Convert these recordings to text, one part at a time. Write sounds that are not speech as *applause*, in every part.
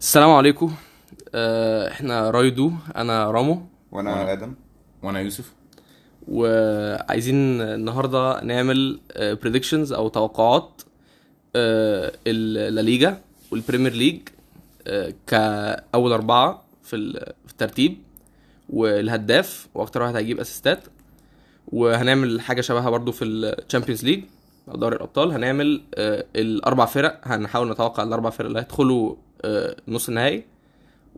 السلام عليكم. آه، إحنا راديو أنا رامو. وأنا وأنا- آدم. وأنا يوسف. وعايزين النهارده نعمل predictions أو توقعات آه، الليجا وال Premier League آه، كأول أربعة في ال- في الترتيب والهداف وأكتر واحد هيجيب assist ات وهنعمل حاجة شبهها برضو في ال Champions League أو دوري الأبطال. هنعمل آه، الأربع فرق هنحاول نتوقع الأربع فرق اللي هيدخلوا آه، نص النهائي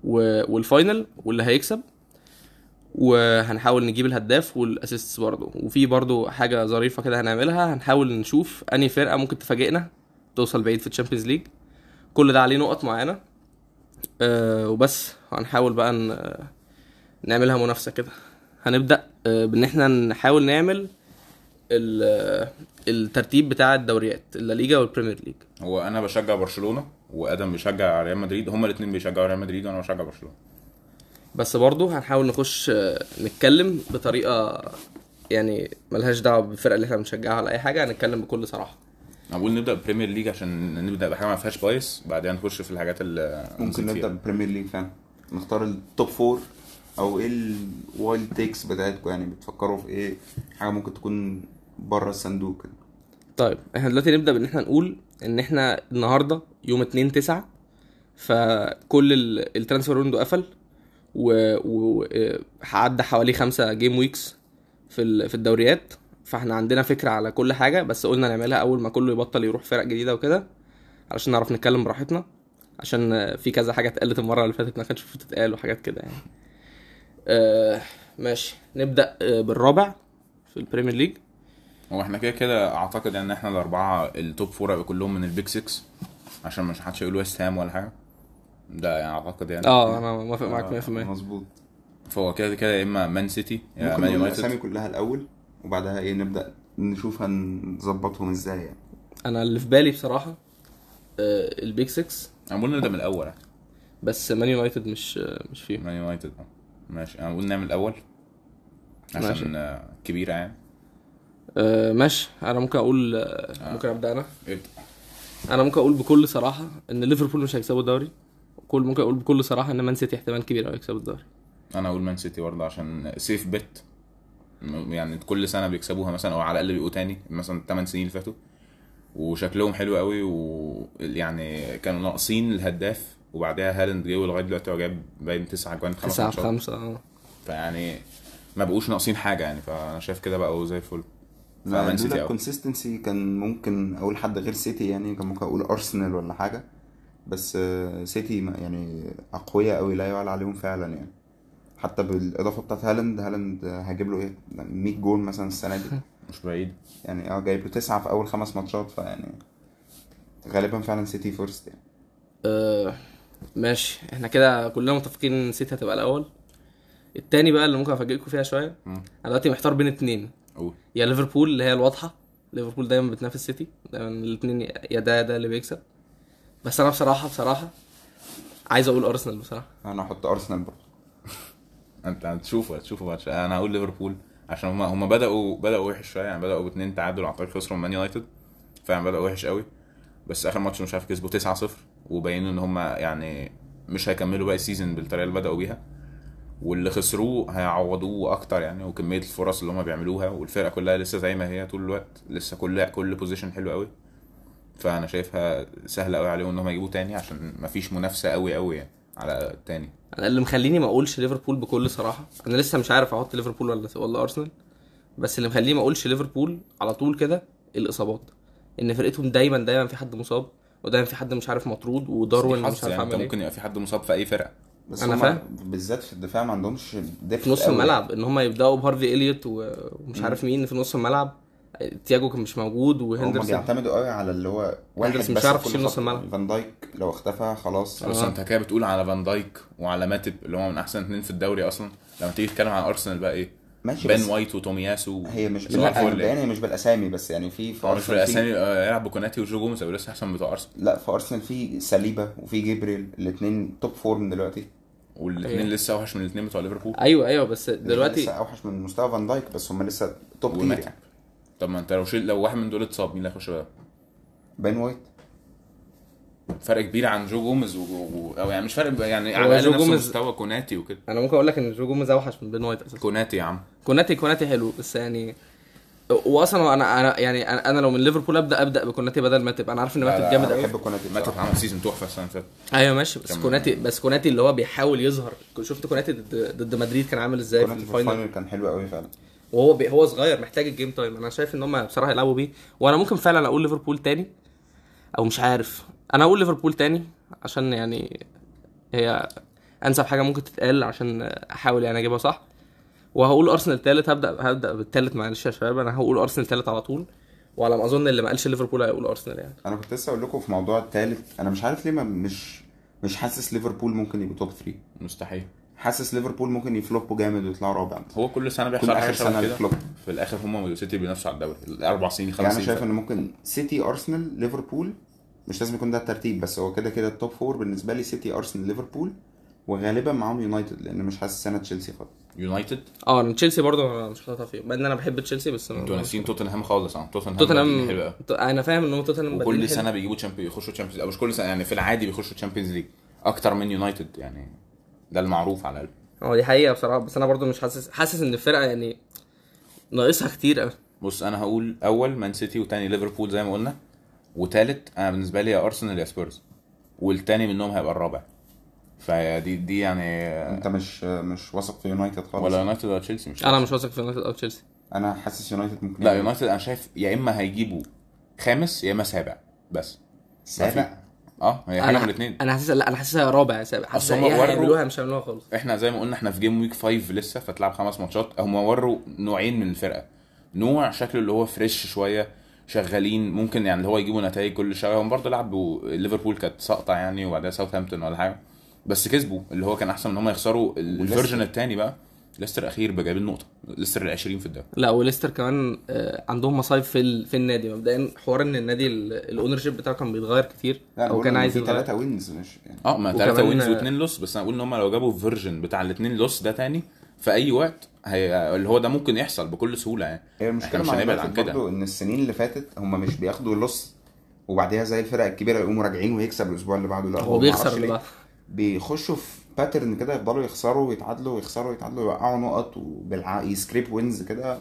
وال final واللي هيكسب. وهنحاول نجيب الهداف وال assists برضه. وفي برضه حاجة ظريفة كده هنعملها. هنحاول نشوف أنهي فرقة ممكن تفاجئنا توصل بعيد في ال Champions League. كل ده عليه نقط معينة. أه وبس. هنحاول بقى نعملها منافسة كده. هنبدأ أه بإن إحنا نحاول نعمل الترتيب بتاع الدوريات الليجا وال Premier League. هو أنا بشجع برشلونة وأدم بيشجع ريال مدريد هما الاثنين بيشجعوا ريال مدريد وأنا بشجع برشلونة. بس برضه هنحاول نخش آه، نتكلم بطريقة يعني ملهاش دعوة بالفرقة اللي إحنا بنشجعها ولا أي حاجة هنتكلم بكل صراحة. أنا بقول نبدأ Premier League عشان نبدأ بحاجة ما فيهاش bias بعدين نخش في الحاجات اللي ممكن نبدأ. بال Premier League فعلا. نختار ال top four أو إيه ال wild takes بتاعتكم يعني بتفكروا في إيه؟ حاجة ممكن تكون بره الصندوق. كده طيب إحنا دلوقتي نبدأ بإن إحنا نقول إن إحنا النهارده يوم 2 9 فكل ال- ال transfer window قفل و, و... عدى حوالي خمسة game weeks في. في الدوريات. فاحنا عندنا فكرة على كل حاجة بس قلنا نعملها أول ما كله يبطل يروح فرق جديدة وكده علشان نعرف نتكلم براحتنا عشان في كذا حاجة اتقالت المرة اللي فاتت ما كانش المفروض تتقال وحاجات كده يعني. آه ماشي. نبدأ آه، بالرابع في ال Premier League هو إحنا كده كده اعتقد ان إحنا الاربعة ال top four هيبقوا كلهم من ال big 6 عشان مش حدش يقول ويست هام ولا حاجة. ده يعني اعتقد يعني. آه أنا موافق معاك 100% مظبوط. فهو كده كده يا إما مان سيتي يا ممكن مان نقول الأسامي يونايتد كلها الأول وبعدها إيه نبدأ نشوف هنظبطهم إزاي يعني. أنا اللي في بالي بصراحة آه، ال big 6 أنا بقول نبدأ من الأول. يعني. بس مان يونايتد مش آه، مش فيهم مان يونايتد آه. ماشي. أنا بقول نعمل الأول عشان ماشي. آه، كبيرة يعني. آه، ماشي. أنا ممكن أقول آه، ممكن أبدأ أنا؟ ابدأ. أنا ممكن أقول بكل صراحة إن ليفربول مش هيكسبوا الدوري. كل ممكن أقول بكل صراحة إن مان سيتي احتمال كبير قوي يكسبوا الدوري. أنا أقول مان سيتي برضه عشان safe bet يعني كل سنة بيكسبوها مثلا أو على الأقل بيبقوا تاني مثلا 8 سنين اللي فاتوا. وشكلهم حلو قوي ويعني كانوا ناقصين الهداف. وبعدها هالاند جه ولغاية دلوقتي هو جايب باين 9 اجوان في خمس تسعة خمسة آه. فيعني ما بقوش ناقصين حاجة يعني فأنا شايف كده بقوا زي الفل. فمان سيتي. ال consistency كان ممكن أقول حد غير سيتي يعني كان ممكن أقول أرسنال ولا حاجة. بس سيتي يعني أقوياء قوي لا يعلى عليهم فعلا يعني. حتى بالإضافة بتاعت هالاند هالاند هجيب له إيه؟ 100 جول مثلا السنة دي. مش بعيد. يعني آه جايب له تسعة في أول خمس ماتشات فيعني غالبا فعلا سيتي first يعني. آه، ماشي. إحنا كده كلنا متفقين إن سيتي هتبقى الأول. التاني بقى اللي ممكن أفاجئكم فيها شوية. أنا دلوقتي محتار بين اتنين. يا ليفربول اللي هي الواضحة. ليفربول دايما بتنافس سيتي. دايما الاثنين يا ده ده اللي بيكسب. بس أنا بصراحة بصراحة عايز أقول أرسنال بصراحة. أنا هحط أرسنال برضه. *laughs* أنت هتشوفه هتشوفه شوية. أنا هقول ليفربول عشان هم هم بدأوا بدأوا وحش شوية. يعني بدأوا باتنين تعادل اعتقد خسروا من مان يونايتد. فعلا بدأوا وحش قوي. بس آخر ماتش مش عارف كسبوا 9-0 وبينوا إن هم يعني مش هيكملوا باقي ال season بالطريقة اللي بدأوا بيها. واللي خسروه هيعوضوه أكتر يعني وكمية الفرص اللي هم بيعملوها والفرقة كلها لسه زي ما هي طول الوقت لسه كل كل position حلو قوي. فأنا شايفها سهلة قوي عليهم إن هم يجيبوا تاني عشان مفيش منافسة قوي قوي يعني على التاني. أنا اللي مخليني ما أقولش ليفربول بكل صراحة أنا لسه مش عارف أحط ليفربول ولا ولا أرسنال بس اللي مخليني ما أقولش ليفربول على طول كده الإصابات. إن فرقتهم دايما دايما في حد مصاب ودايما في حد مش عارف مطرود وداروين مش عارف يعني أنت عامل إيه. ممكن يبقى في حد مصاب في أي فرقة. بس أنا هما فاهم. بالذات في الدفاع ما عندهمش في نص قوي. الملعب إن هم يبدأوا بهارفي إليوت ومش عارف مين في نص الملعب تياجو كان مش موجود وهندرسون بيعتمدوا قوي على اللي هو واحد هندرسون مش بس عارف يشيل نص. الملعب. فان دايك لو اختفى خلاص بس آه. أنت كده بتقول على فان دايك وعلى ماتب اللي هم من أحسن اثنين في الدوري أصلا لما تيجي تتكلم عن أرسنال بقى إيه ماشي بس بين وايت وتومياسو هي مش الفل يعني. هي مش بالأسامي بس يعني في في هو مش في أرسنال الاسامي آه، يلعب بكوناتي وجو جوميز لسه أحسن من بتوع أرسنال لا في أرسنال في ساليبا وفي جابرييل الاثنين top form دلوقتي والاثنين أيوة. لسه أوحش من الاثنين بتوع ليفربول. أيوه أيوه بس دلوقتي لسه أوحش من مستوى فان دايك بس هم لسه top tier يعني. طب ما أنت لو شيل لو واحد من دول اتصاب مين اللي هيخش بقى؟ بين وايت. فرق كبير عن جو جوميز و... و... أو يعني مش فرق يعني هو على الأقل نفس جوميز- مستوى كوناتي وكده. أنا ممكن أقول لك إن جو جوميز أوحش من بين وايت أساسا. كوناتي يا عم. كوناتي كوناتي حلو بس يعني واصلا أنا أنا يعني أنا لو من ليفربول ابدا أبدأ بكوناتي بدل ما تبقى. أنا عارف إن لا، جامد قوي بحب كوناتي. بصراحة. عمل season تحفة السنة اللي فاتت. أيوه ماشي. بس كوناتي بس كوناتي اللي هو بيحاول يظهر. شفت كوناتي ضد ضد مدريد كان عامل إزاي في ال final ال final كان حلو قوي فعلا. وهو بي هو صغير محتاج ال game time أنا شايف إن هم بصراحة يلعبوا بيه. وأنا ممكن فعلا أقول ليفربول تاني أو مش عارف. أنا أقول ليفربول تاني عشان يعني هي أنسب حاجة ممكن تتقال عشان أحاول يعني أجيبها صح. وهقول أرسنال تالت هبدأ هبدأ بالتالت معلش يا شباب أنا هقول أرسنال تالت على طول. وعلى ما أظن اللي ما قالش ليفربول هيقول أرسنال يعني. أنا كنت لسه أقول لكم في موضوع التالت أنا مش عارف ليه ما مش مش حاسس ليفربول ممكن يبقوا top 3 مستحيل. حاسس ليفربول ممكن ي flop وا جامد ويطلعوا رابع هو كل سنة كل بيحصل آخر حاجة سنة كده. ال flop في الآخر هم وسيتي بينافسوا على الدوري. الأربع سنين خمس يعني أنا سنين شايف فاتوا. ان ممكن سيتي ارسنال ليفربول مش لازم يكون ده الترتيب بس هو كده كده ال top four بالنسبة لي سيتي ارسنال ليفربول وغالبا معاهم يونايتد لأن مش حاسس سنه تشيلسي خالص. يونايتد آه أنا تشيلسي برضه أنا مش حاططها فيه مع إن أنا بحب تشيلسي بس أنتوا أنا ناسيين توتنهام خالص آه توتنهام توتنهام أنا فاهم إن هو توتنهام حلو. سنة بيجيبوا champion يخشوا Champions أو مش كل سنة يعني في العادي بيخشوا Champions League أكتر من يونايتد يعني ده المعروف على الأقل. آه دي حقيقة بصراحة بس أنا برضو مش حاسس حاسس إن الفرقة يعني ناقصها كتير قوي بص أنا هقول أول مان سيتي وتاني ليفربول زي ما قلنا وتالت أنا بالنسبة لي يا ارسنال يا سبيرز والتاني منهم هيبقى الرابع. فدي دي يعني انت مش مش واثق في يونايتد خالص؟ ولا يونايتد ولا تشيلسي مش أنا مش واثق في يونايتد أو تشيلسي. أنا حاسس يونايتد ممكن لا يونايتد أنا شايف يا إما هيجيبوا خامس يا إما سابع بس. سابع؟ آه هي حاجة من الاثنين أنا حاسس لا أنا حاسسها رابع سابع. حاسس هم وروا- هيعملوها مش هيعملوها خالص. إحنا زي ما قلنا إحنا في game week 5 لسه فتلعب خمس ماتشات. هم وروا نوعين من الفرقة. نوع شكله اللي هو fresh شوية شغالين ممكن يعني اللي هو يجيبوا نتائج كل شوية. هم برضه لعبوا ليفربول كانت ساقطة يعني وبعدها ساوثهامبتون ولا حاجة. بس كسبوا اللي هو كان أحسن إن هم يخسروا. ال version الثاني بقى. ليستر أخير بجايبين نقطة ليستر ال 20 في الدوري. لا وليستر كمان آه، عندهم مصايب في ال... في النادي. مبدئيا حوار إن النادي ال ownership بتاعه كان بيتغير كتير. لا أو كان عايز في ثلاثة wins مش يعني. آه ما ثلاثة wins واثنين loss بس أنا أقول إن هم لو جابوا version بتاع الاثنين loss ده تاني في أي وقت هي اللي هو ده ممكن يحصل بكل سهولة يعني. هي المشكلة مش هنبعد عن كده. برضه إن السنين اللي فاتت هم مش بياخدوا loss وبعديها زي الفرق الكبيرة يقوموا راجعين ويكسب الأسبوع اللي بعده. لا هو بيخسر اللي ليه. بيخشوا في pattern كده يفضلوا يخسروا ويتعادلوا ويخسروا ويتعادلوا يوقعوا نقط وبالع ي scrape wins كده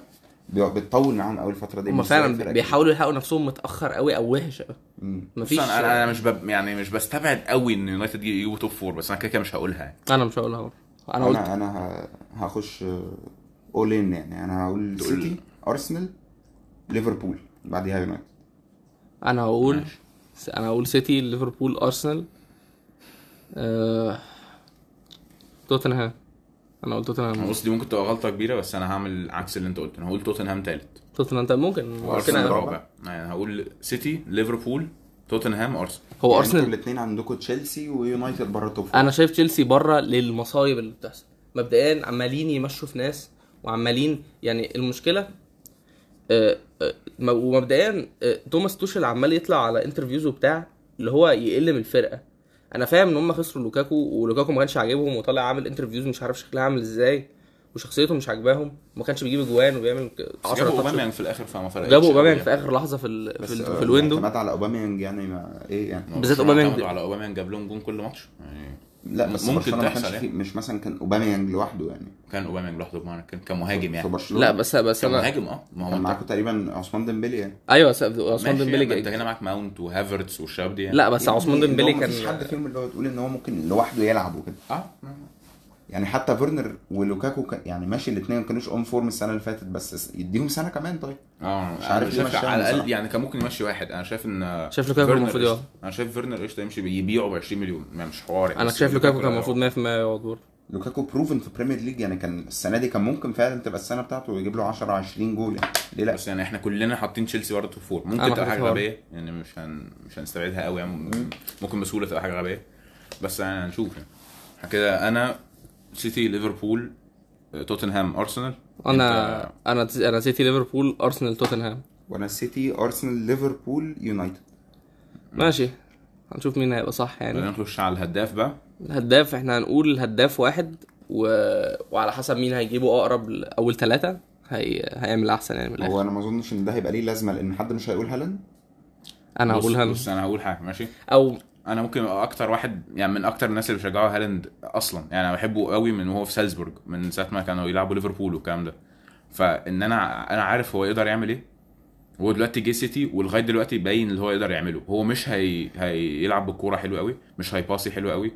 بتطول معاهم قوي الفترة دي هم فعلا. بيحاولوا يلحقوا نفسهم متأخر قوي أو وحش قوي. مفيش أنا أنا مش بب يعني مش بستبعد قوي إن يونايتد يجيبوا top four بس أنا كده كده مش هقولها يعني أنا مش هقولها برضه. أنا قلت أنا أنا ه- هخش اول ان يعني أنا هقول سيتي ارسنال ليفربول بعديها يونايتد أنا هقول ماشي. أنا هقول سيتي ليفربول ارسنال آه... توتنهام. أنا قلت توتنهام. بص دي ممكن تبقى غلطة كبيرة بس أنا هعمل عكس اللي أنت قلته. أنا هقول توتنهام ثالث توتنهام طيب ممكن. وأرسنال ممكن رابع. يعني هقول سيتي ليفربول توتنهام أرسنال. هو يعني أرسنال أنتوا الاثنين عندكم تشيلسي ويونايتد بره ال top. أنا شايف تشيلسي بره للمصايب اللي بتحصل. مبدئيا عمالين يمشوا في ناس وعمالين يعني المشكلة آه، آه، م- ومبدئيا آه، توماس توشل عمال يطلع على interviews وبتاع اللي هو يقل من الفرقة. أنا فاهم ان هم خسروا لوكاكو ولوكاكو ما كانش عاجبهم وطالع عامل interviews مش عارف شكلها عامل إزاي وشخصيته مش عاجباهم وما كانش بيجيب اجوان وبيعمل بس 10 جابوا اوباميانج في الآخر فما فرقتش جابوا اوباميانج يعني. في آخر لحظة في ال في, بس ال آه، في ال window الاعتماد على اوباميانج يعني ما إيه يعني ما بالذات دي. على اوباميانج جاب لهم جون كل ماتش يعني لا بس ممكن برشلونة تحصل يعني. مش مثلا كان أوباميانج لوحده يعني. كان أوباميانج لوحده بمعنى كان كمهاجم يعني. لا بس بس كان أنا مهاجم آه ما هو كان معاكم تقريبا عثمان ديمبلي يعني. أيوه س- عثمان ديمبيلي يعني أنت هنا معاك ماونت وهافرتس والشباب دي يعني. لا بس عثمان يعني ديمبيلي اللي هو مفيش كان حد فيهم اللي هو تقول إن هو ممكن لوحده يلعب وكده. آه يعني حتى فيرنر ولوكاكو كان يعني ماشي الاثنين ما كانوش on form السنة اللي فاتت بس يديهم سنة كمان طيب. آه مش عارف شايف على الأقل. يعني كان ممكن يمشي واحد. أنا شايف إن شايف لوكاكو المفروض. يقعد. أنا شايف فيرنر قشطة يمشي يبيعه ب 20 مليون. ما مش حوار يعني. أنا شايف لوكاكو كان المفروض 100% يقعد برضه. لوكاكو proven في Premier League يعني كان السنة دي كان ممكن فعلا تبقى السنة بتاعته ويجيب له 10 20 جول يعني. ليه لأ؟ بس يعني إحنا كلنا حاطين تشيلسي برضه top four. ممكن تبقى حاجة. غبية. يعني مش هن... مش هنستبعدها قوي يعني. ممكن بسهولة تبقى حاجة غبية. بس يعني هنشوف يعني. كده أنا سيتي ليفربول توتنهام ارسنال أنا أنت- أنا أنا سيتي ليفربول ارسنال توتنهام وأنا سيتي ارسنال ليفربول يونايتد ماشي. هنشوف مين هيبقى صح يعني. نخش على الهداف بقى. الهداف إحنا هنقول الهداف واحد و... وعلى حسب مين هيجيبه أقرب لاول ثلاثة هي... هيعمل أحسن يعني من الآخر. هو أنا ما أظنش إن ده هيبقى ليه لازمة لأن حد مش هيقول هالاند؟ أنا هقول هل بص أنا هقول حاجة ماشي؟ أو أنا ممكن أكتر واحد يعني من أكتر الناس اللي بيشجعوا هالاند أصلا. يعني أنا بحبه قوي من وهو في سالزبورج من ساعة ما كانوا يلعبوا ليفربول والكلام ده. فإن أنا أنا عارف هو يقدر يعمل إيه. هو دلوقتي جه سيتي ولغاية دلوقتي باين اللي هو يقدر يعمله. هو مش هي... هيلعب بالكورة حلو قوي مش هيباصي حلو قوي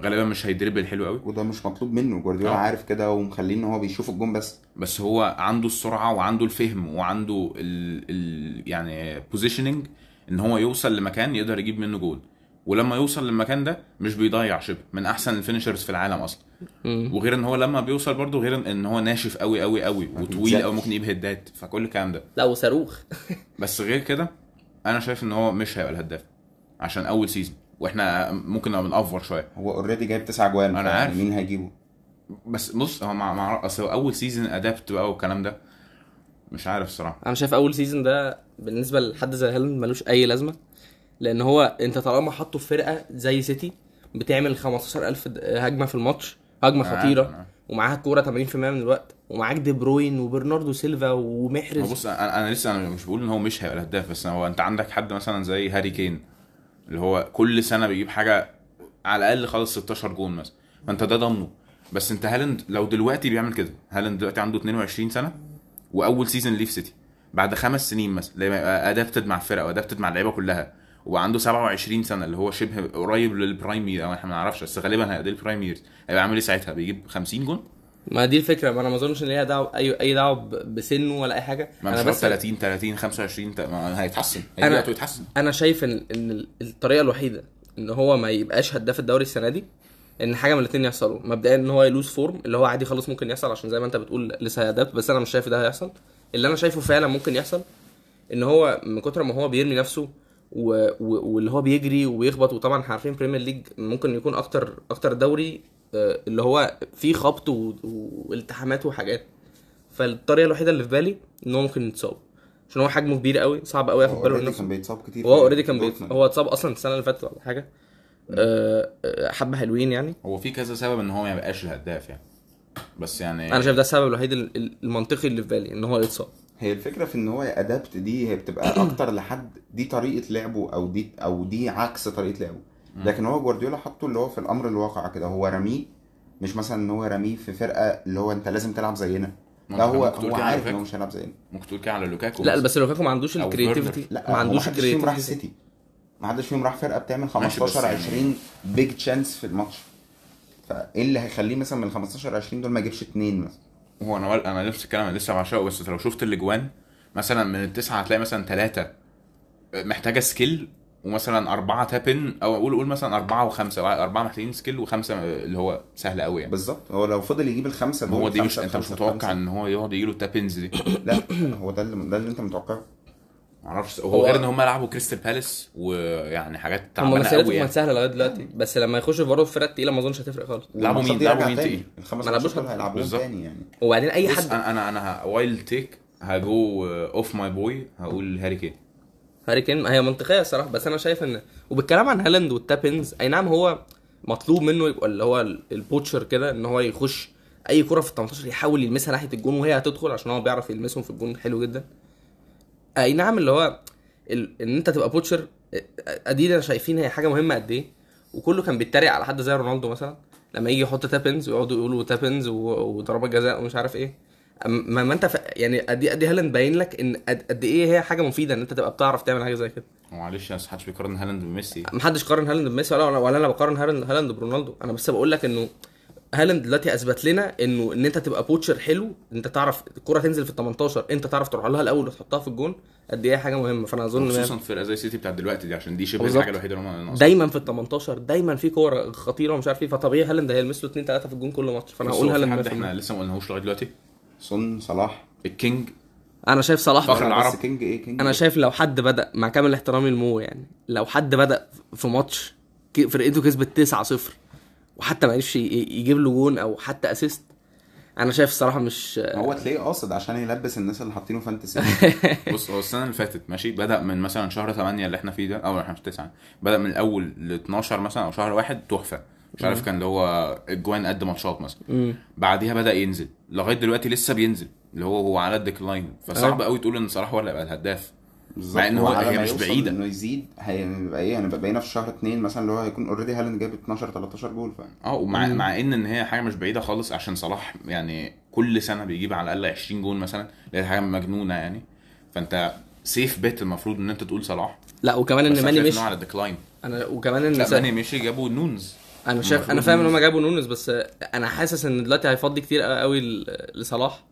غالبا مش هيدربل حلو قوي. وده مش مطلوب منه. جوارديولا آه. عارف كده ومخليه إن هو بيشوف الجون بس. بس هو عنده السرعة وعنده الفهم وعنده ال... ال... يعني positioning إن هو يوصل لمكان يقدر يجيب منه جول ولما يوصل للمكان ده مش بيضيع شبه من أحسن ال finishers في العالم أصلا. وغير إن هو لما بيوصل برضه غير إن هو ناشف قوي قوي قوي وطويل. قوي ممكن يجيب heads فكل الكلام ده. لا وصاروخ. *laughs* بس غير كده أنا شايف إن هو مش هيبقى الهداف عشان أول season وإحنا ممكن نبقى بنأفور شوية. هو already جايب تسع جوان فيعني عارف. مين هيجيبه؟ بس بص هو مع مع أصل هو أول season adapt بقى والكلام ده مش عارف الصراحة. أنا شايف أول season ده بالنسبة لحد زي هالاند ملوش أي لازمة. لأن هو انت طالما حاطه في فرقة زي سيتي بتعمل 15000 د- هجمة في الماتش هجمة أنا خطيرة عارف. ومعاها الكورة 80% من الوقت ومعاك دي بروين وبرناردو سيلفا ومحرز بص أنا أنا لسه أنا مش بقول إن هو مش هيبقى الهداف بس هو أنت عندك حد مثلا زي هاري كين اللي هو كل سنة بيجيب حاجة على الأقل خالص 16 جون مثلا فأنت ده ضامنه بس أنت هالاند لو دلوقتي بيعمل كده هالاند دلوقتي عنده 22 سنة وأول season ليه في سيتي بعد خمس سنين مثلا لما يبقى adapted مع الفرقة و adapted مع اللعيبة كلها وبقى عنده 27 سنة اللي هو شبه قريب لل prime year أو إحنا ما نعرفش بس غالبا هيقضي ال prime years هيبقى عامل إيه ساعتها؟ بيجيب 50 جون؟ ما دي الفكرة ما أنا ما أظنش إن ليها دعوة أي أي دعوة بسنه ولا أي حاجة. ما أنا بس 30 30 25 ت- ما هيتحسن. وقته يتحسن. أنا شايف إن إن الطريقة الوحيدة إن هو ما يبقاش هداف الدوري السنة دي إن حاجة من الاثنين يحصلوا. مبدئيا إن هو ي lose form اللي هو عادي خالص ممكن يحصل عشان زي ما أنت بتقول لسه هي adapt بس أنا مش شايف ده هيحصل. اللي أنا شايفه فعلا ممكن يحصل إن هو من كتر ما هو بيرمي نفسه و... و... واللي هو بيجري ويخبط وطبعا إحنا عارفين بريمير ليج ممكن يكون أكتر أكتر دوري آه، اللي هو فيه خبط و... والتحامات وحاجات. فالطريقة الوحيدة اللي في بالي إن هو ممكن يتصاب. عشان هو حجمه كبير قوي صعب قوي ياخد باله already كان بيتصاب كتير هو في already كان. هو اتصاب أصلا السنة اللي فاتت ولا حاجة. آه، آه، حبة حلوين يعني. هو في كذا سبب إن هو ما يبقاش الهداف يعني. بس يعني أنا شايف ده السبب الوحيد ال- ال- المنطقي اللي في بالي إن هو يتصاب. هي الفكرة في إن هو adapt دي هي بتبقى *clears throat* أكتر لحد دي طريقة لعبه أو دي أو دي عكس طريقة لعبه. لكن هو جوارديولا حطه اللي هو في الأمر الواقع كده. هو رميه مش مثلا إن هو رميه في فرقة اللي هو أنت لازم تلعب زينا. لا هو هو كده على عارف إن لوكاكو. هو مش هيلعب زينا. ممكن تقول كده على لوكاكو لا بس. لوكاكو ما عندوش أو ال creativity لا ما عندوش محدش فيهم راح ال creativity سيتي. ما حدش فيهم راح فرقة بتعمل ماشي، بس 15 يعني- 20 big chance في الماتش. فإيه اللي هيخليه مثلا من ال 15 20 دول ما يجيبش اثنين مثلا؟ هو أنا أنا نفس الكلام أنا لسه بعشقه بس لو شفت الأجوان مثلا من التسعة هتلاقي مثلا ثلاثة محتاجة skill ومثلا أربعة tap-in أو قول قول مثلا أربعة وخمسة أربعة محتاجين skill وخمسة اللي هو سهل قوي يعني. بالظبط. هو لو فضل يجيب الخمسة دول هو دي مش أنت مش متوقع. إن هو يقعد يجيله ال tap-ins دي. لا هو ده اللي ده اللي أنت متوقعه. معرفش هو, هو- غير إن هم لعبوا كريستال بالاس ويعني حاجات هم تعبانه مسيرتهم قوي يعني كانت سهلة لغاية دلوقتي بس لما يخشوا برضه في فرق تقيلة ما أظنش هتفرق خالص لعبوا مين؟ لعبوا مين. تقيل؟ الخمس ماتشات لعبوش هيلعبوهم بالظبط. تاني يعني وبعدين أي حد أنا أنا أنا wild take ه go off my boy هقول هاري كين هاري كين هي منطقية الصراحة بس أنا شايف إن وبالكلام عن هالاند وال tap-ins أي نعم هو مطلوب منه يبقى اللي هو ال- ال poacher كده إن هو يخش أي كرة في ال 18 يحاول يلمسها ناحية الجون وهي هتدخل عشان هو بيعرف يلمسهم في الجون حلو جدا أي نعم اللي هو ال... إن أنت تبقى poacher ادينا شايفين هي حاجة مهمة قد إيه. وكله كان بيتريق على حد زي رونالدو مثلا لما يجي يحط tap-ins ويقعدوا يقولوا tap-ins و... وضربات جزاء ومش عارف إيه. ما, ما أنت ف... يعني قد قد هالاند باين لك إن قد, إيه هي حاجة مفيدة إن أنت تبقى بتعرف تعمل حاجة زي كده. معلش يا محدش بيقارن هالاند بميسي. محدش قارن هالاند بميسي ولا ولا أنا بقارن هالاند برونالدو. أنا بس بقول لك إنه هالاند دلوقتي اثبت لنا إنه إن أنت تبقى poacher حلو أنت تعرف الكرة تنزل في ال 18 أنت تعرف تروح لها الأول وتحطها في الجون قد إيه حاجة مهمة فأنا أظن خصوصا في فرقه زي سيتي بتاعت دلوقتي دي عشان دي شبه. الحاجة الوحيدة اللي هم. دايما في ال 18 دايما في كوره خطيرة ومش عارف إيه فطبيعي هالاند هيلمس له 2 3 في الجون كل ماتش فأنا هقول هالاند حد 100%. إحنا لسه ما قلناهوش لغاية دلوقتي سون صلاح ال king أنا شايف صلاح فخر العرب. بس king إيه king أنا إيه؟ شايف لو حد بدأ مع كامل احترامي لمو يعني لو حد بدأ في ماتش فرقته كسبت 9 0 وحتى ما عرفش يجيب له جون أو حتى assist أنا شايف الصراحة مش هو تلاقيه قاصد عشان يلبس الناس اللي حاطينه fantasy *laughs* بص هو السنة اللي فاتت ماشي بدأ من مثلا شهر 8 اللي إحنا فيه ده أو إحنا في 9 بدأ من الأول ل 12 مثلا أو شهر واحد تحفة. مش عارف كان اللي هو الجوان قد ماتشات مثلا. بعديها بدأ ينزل لغاية دلوقتي لسه بينزل اللي هو هو على ال decline. فصعب قوي تقول إن صلاح هو اللي هيبقى الهداف. بالظبط. مع إن هو هي مش بعيدة. إنه يزيد هيبقى إيه هنبقى بقينا في شهر اتنين مثلا اللي هو هيكون already هالاند جاب 12 13 جول فاهم؟ آه ومع مع إن إن هي حاجة مش بعيدة خالص عشان صلاح يعني كل سنة بيجيب على الأقل 20 جول مثلا اللي هي حاجة مجنونة يعني. فأنت safe bet المفروض إن أنت تقول صلاح. لا وكمان إن ماني مش على ال decline أنا وكمان إن لا ماني مشي جابوا نونز. أنا شايف أنا فاهم إن. هم جابوا نونز بس أنا حاسس إن دلوقتي هيفضي كتير قوي لصلاح.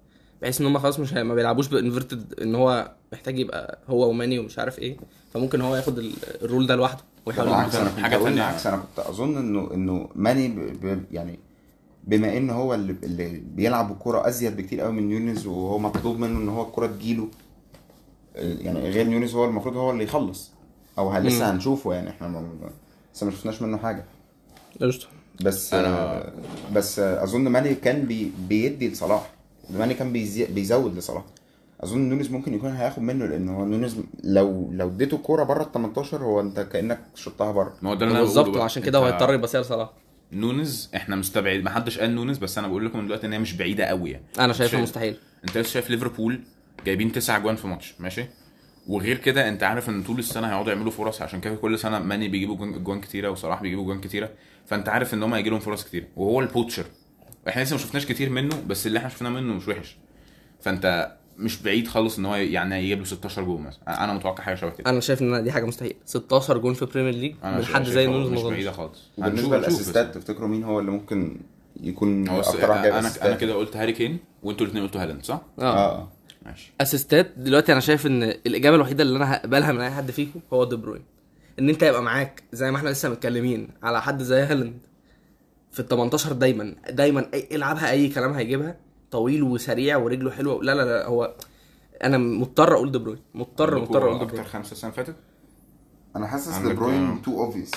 بحيث إن هم خلاص مش. ما بيلعبوش ب inverted إن هو محتاج يبقى هو وماني ومش عارف إيه. فممكن هو ياخد ال- ال role ده لوحده ويحاول بالعكس أنا أقول تانية. بالعكس أنا كنت أظن انه إنه ماني ب... ب... يعني بما إن هو اللي, اللي بيلعب الكورة أزيد بكتير قوي من نونز وهو مطلوب منه إن هو الكورة تجيله يعني غير نونز هو المفروض هو اللي يخلص. أو لسه هنشوفه يعني إحنا ما... لسه ما شفناش منه حاجة. قشطة. بس أنا- آه، بس آه، أظن ماني كان بي بيدي لصلاح. ماني كان بيزي بيزود لصلاح. أظن نونيز ممكن يكون هياخد منه لأن هو نونيز لو لو اديته الكوره بره ال 18 هو انت كأنك شطها بره. ما هو ده اللي أنا بالظبط. وعشان كده هو هيضطر يبصيها لصلاح نونز إحنا مستبعد ما حدش قال نونز بس أنا بقول لكم دلوقتي إن هي مش بعيدة قوي يعني. أنا شايفها شايف- مستحيل. أنت لسه شايف ليفربول جايبين تسع جوان في ماتش ماشي؟ وغير كده أنت عارف إن طول السنة هيقعدوا يعملوا فرص عشان كده كل سنة ماني بيجيبوا جوان- كتيرة وصلاح بيجيبوا جوان كتيرة. فأنت عارف إن هم هيجي لهم فرص كتير وهو ال poacher. إحنا لسه ما شفناش كتير منه بس اللي إحنا شفناه منه مش وحش. فانت مش بعيد خالص إن هو يعني يجيب له 16 جول مثلا. أنا متوقع حاجة شبه كده. أنا شايف إن دي حاجة مستحيل 16 جون في بريمير ليج من حد زي نونز مش بعيدة خالص. وبالنسبة بس. للأسيستات تفتكروا مين هو اللي ممكن يكون أكتر واحد أنا أنا كده قلت هاري كين وأنتوا الاثنين قلتوا هالاند صح؟ آه. آه. ماشي. أسيستات دلوقتي أنا شايف إن الإجابة الوحيدة اللي أنا هقبلها من أي حد فيكم هو دي بروين. إن أنت يبقى معاك زي ما إحنا لسه متكلمين على حد زي هالاند. في ال 18 دايما. دايما أي العبها أي كلام هيجيبها. طويل وسريع ورجله حلوة. لا لا لا هو أنا مضطر أقول دي بروين. مضطر مضطر أقول دي أكتر بروين. خمسة السنة اللي فاتت؟ أنا حاسس دي بروين آه. too obvious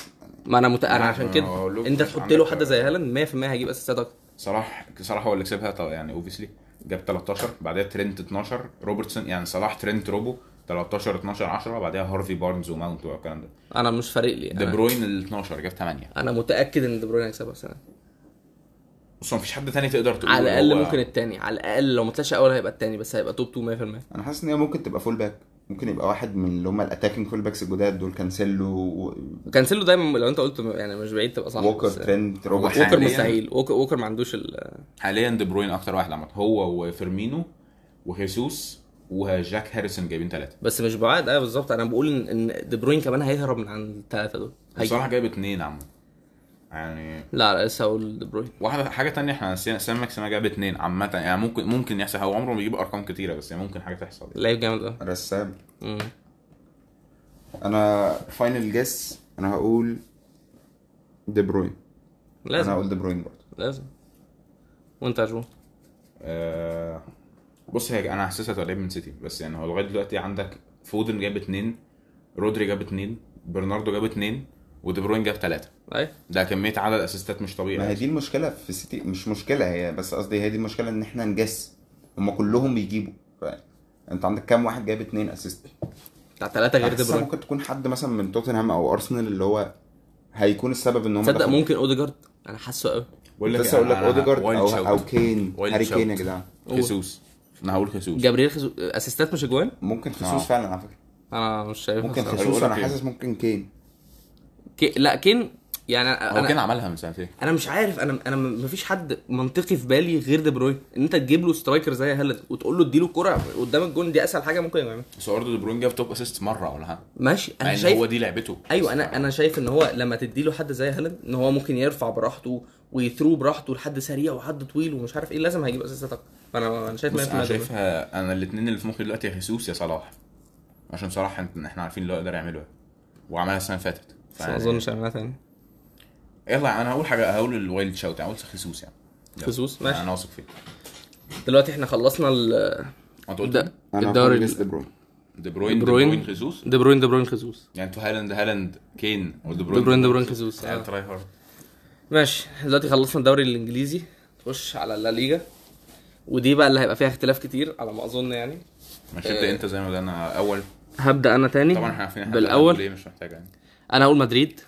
ما أنا مت... أنا لا، عشان كده. أنت تحط له حد زي هالاند 100% هيجيب assist ات أكتر. صلاح صلاح هو اللي كسبها طبعا يعني obviously جاب 13 بعدها ترنت 12 روبرتسون يعني صلاح ترنت روبو. 13 12 10 بعدها هارفي بارنز وماونت والكلام ده. أنا مش فارق لي. دي أنا, بروين ال 12 جاب 8 أنا متأكد إن دي بروين هيكسبها السنة. بص مفيش حد تاني تقدر تقول على الأقل هو- ممكن التاني. على الأقل لو ما طلعش أول هيبقى التاني بس هيبقى top 2 100% أنا حاسس إن هي ممكن تبقى full back ممكن يبقى واحد من اللي هم ال attacking full backs الجداد دول كانسيلو و- كانسيلو دايما لو أنت قلت يعني مش بعيد تبقى صح ووكر هو روبرت ووكر حالياً- مستحيل. ووكر, ووكر ما عندوش ال حاليا دي بروين أكتر واحد عامة. هو وفيرمينو وهيسوس وجاك هاريسون جايبين ثلاثة بس مش بعاد. أيوه بالظبط. أنا بقول ان دي بروين كمان هيهرب من عند الثلاثه دول. صلاح جايب اثنين عامه يعني لا لا لسه هقول دي بروين. واحدة حاجة تانية إحنا نسينا سان ماكسيما جاب اثنين عامة. يعني ممكن ممكن يحصل. هو عمره ما بيجيب أرقام كتيرة بس يعني ممكن حاجة تحصل. لعيب جامد قوي سان. أنا final guess أنا هقول دي بروين. أنا لازم هقول دي بروين برضه. لازم. وأنت يا جو؟ آه، بص هي أنا حاسسها لعيب من سيتي بس يعني هو لغاية دلوقتي عندك فودن جاب اثنين رودري جاب اثنين برناردو جاب اثنين ودي بروين جاب ثلاثة أي. ده كمية عدد assist ات مش ما هي طبيعي دي المشكلة في السيتي مش مشكلة هي بس قصدي هي دي المشكلة إن إحنا guess. هم كلهم بيجيبوا. ف... أنت عندك كام واحد جايب اتنين assist؟ بتاع ثلاثة غير دي بروين. ممكن تكون حد مثلا من توتنهام أو أرسنال اللي هو هيكون السبب إن هم تصدق. ممكن أوديجارد؟ أنا حاسه قوي. بقول لسه أقول لك أنا- أنا- أوديجارد أو. أو كين هاري. كين يا جدعان. خيسوس. أنا هقول خيسوس. جابرييل خيسوس assist ات مش أجوان؟ ممكن آه. خيسوس فعلا على فكرة. أنا مش شايف ممكن. خيسوس. أنا كين. حاسس ممكن كين. كي... لا كين يعني هو أنا كان عملها من سنتين. أنا مش عارف أنا أنا مفيش حد منطقي في بالي غير دي بروين. إن أنت تجيب له striker زي هالاند وتقول له اديله الكرة قدام الجون دي أسهل حاجة ممكن يعملها. بس برضه دي بروين جاب top assist مرة ولا حاجة. ماشي أنا إن شايف هو دي لعبته. أيوه أنا أنا شايف إن هو لما تدي له حد زي هالاند إن هو ممكن يرفع براحته وي through براحته لحد سريع وحد طويل ومش عارف إيه لازم هيجيب assist ات أكتر. فأنا أنا شايف 100% بص أنا. شايفها أنا الاثنين اللي في مخي دلوقتي يا خيسوس يا صلاح. عشان صلاح إحنا- إحنا عارفين اللي هو يقدر يعمله. وعملها السنة اللي فاتت. بس ما أظنش هيعملها تاني. يلا أنا هقول حاجة هقول ال wild shot يعني. هقول خيسوس يعني. خيسوس ماشي. أنا واثق فيه. دلوقتي إحنا خلصنا ال الدوري دي بروين. دي بروين دي بروين. خيسوس دي بروين دي بروين خيسوس يعني أنتوا هالاند هالاند كين ودي دي بروين دي بروين خيسوس. try hard ماشي دلوقتي خلصنا الدوري الإنجليزي نخش على لا ليجا. ودي بقى اللي هيبقى فيها اختلاف كتير على ما أظن يعني. ماشي ابدأ أنت زي ما بدأنا أول. هبدأ أنا تاني طبعا إحنا عارفين بالأول. ليه مش محتاج يعني. أنا أقول مدريد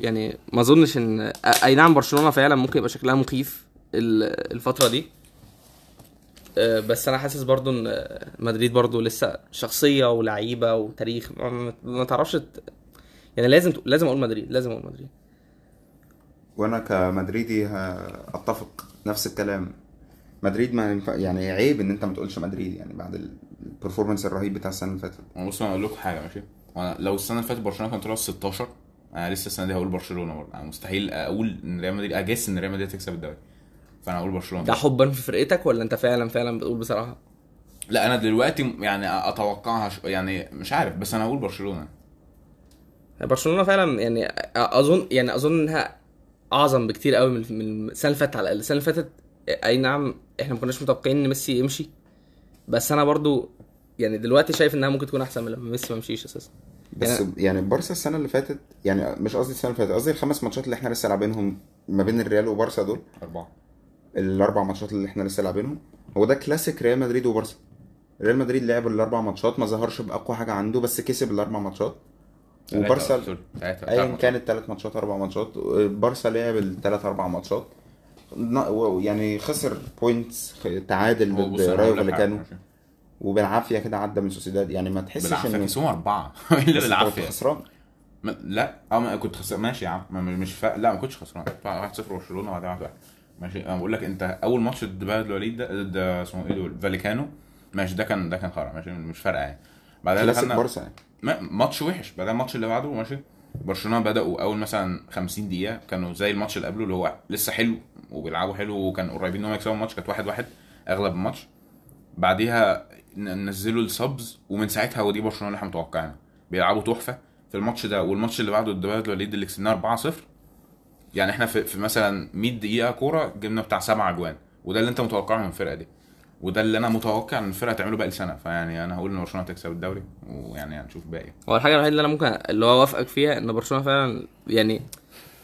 يعني ما أظنش إن أي نعم برشلونة فعلا ممكن يبقى شكلها مخيف ال- الفترة دي. آه، بس أنا حاسس برضو إن آه، مدريد برضو لسه شخصية ولعيبة وتاريخ ما, تعرفش يعني لازم لازم أقول مدريد لازم أقول مدريد. وأنا كمدريدي ه- أتفق نفس الكلام. مدريد ما ينفع يعني عيب إن أنت ما تقولش مدريد يعني بعد ال performance الرهيب بتاع السنة اللي فاتت. بص أنا أقول لكم حاجة ماشي؟ وأنا لو السنة اللي فاتت برشلونة كان طلع 16 أنا لسه السنة دي هقول برشلونة برضه. أنا مستحيل أقول إن ريال مدريد اجس إن ريال مدريد تكسب الدوري. فأنا هقول برشلونة. ده حبا في فرقتك ولا أنت فعلا فعلا بتقول بصراحة؟ لا أنا دلوقتي يعني أتوقعها ش... يعني مش عارف بس أنا هقول برشلونة. برشلونة فعلا يعني اظن يعني أظن إنها أعظم بكتير قوي من من السنة اللي فاتت على الأقل. السنة اللي فاتت أي نعم إحنا ما كناش متوقعين إن ميسي يمشي بس أنا برضو يعني دلوقتي شايف إنها ممكن تكون أحسن من لما ميسي ما مشيش أساسا. بس يعني بارسا السنة اللي فاتت يعني مش قصدي السنة اللي فاتت قصدي الخمس ماتشات اللي إحنا لسه لاعبينهم ما بين الريال وبارسا دول. أربعة. الأربع ماتشات اللي إحنا لسه لاعبينهم. هو ده كلاسيك ريال مدريد وبارسا. ريال مدريد لعب الأربع ماتشات ما ظهرش بأقوى حاجة عنده بس كسب الأربع ماتشات. وبارسا ايا كانت ثلاث ماتشات أربع ماتشات. بارسا لعب الثلاث أربع ماتشات. يعني خسر points تعادل ضد رايو فاليكانو. وبالعافية كده عدى من سوسيداد. يعني ما تحسش بالعافية انه كسبهم أربعة. *laughs* إلا بالعافية. خسران؟ ما- لا آه ما كنت خسران. ماشي يا عم. ما- مش فا... لا ما كنتش خسران. 1-0 برشلونة وبعدين 1 1 ماشي. أنا بقول لك أنت أول ماتش ضد بلد الوليد ده ده اسمه إيه دول؟ فاليكانو. ماشي ده كان ده كان خرا. ماشي مش فارقة يعني. بعدها دخلنا بارسا يعني. ماتش وحش. بعدين الماتش اللي بعده ماشي. برشلونة بدأوا أول مثلا 50 دقيقة كانوا زي الماتش اللي قبله اللي هو لسه حلو وبيلعبوا حلو وكانوا قريبين ان هم يكسبوا الماتش كانت واحد واحد أغلب الماتش. بعديها نزلوا ال subs ومن ساعتها ودي برشلونة اللي إحنا متوقعينها. بيلعبوا تحفة. في الماتش ده والماتش اللي بعده بلد الوليد اللي كسبناه 4-0 يعني إحنا في, مثلا 100 دقيقة كورة جبنا بتاع سبع أجوان. وده اللي أنت متوقعه من الفرقة دي. وده اللي أنا متوقع إن الفرقة تعمله باقي السنة. فيعني أنا هقول إن برشلونة تكسب الدوري ويعني هنشوف باقي. هو الحاجة الوحيدة اللي أنا ممكن اللي هو أوافقك فيها إن برشلونة فعلا يعني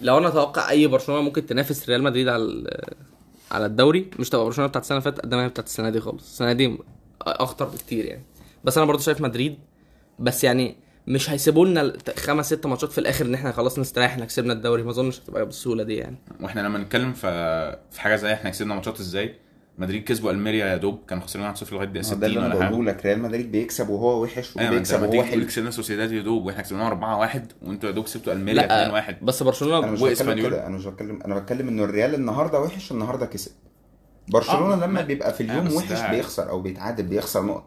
لو أنا أتوقع أي برشلونة ممكن تنافس ريال مدريد على على الدوري مش تبقى برشلونة بتاعت السنة اللي فاتت قد ما هي بتاعت السنة دي خالص. السنة دي أخطر بكتير يعني. بس أنا برضو شايف مدريد بس يعني مش هيسيبوا لنا خمس ست ماتشات في الآخر إن إحنا خلاص نستريح إحنا كسبنا الدوري. ما أظنش هتبقى بالسهوله دي يعني. وإحنا لما نتكلم في في حاجة زي إحنا كسبنا ماتشات إزاي مدريد كسبوا ألميريا يا دوب كانوا خسرانين 1-0 لغاية دقيقة هو ده 60 اللي أنا بقوله لك ريال مدريد بيكسب وهو وحش وهو تقول حلو كسبنا سوسيداد يا دوب وإحنا كسبناهم 4-1 وأنتوا يا دوب كسبتوا ألميريا 2-1 لا بس أنا برشلونه مش بتكلم وإسبانيول. كده أنا مش بتكلم أنا بتكلم انه الريال النهارده وحش النهارده كسب. برشلونة آه، لما ما- بيبقى في آه، اليوم بس وحش ده- بيخسر أو بيتعادل بيخسر نقط.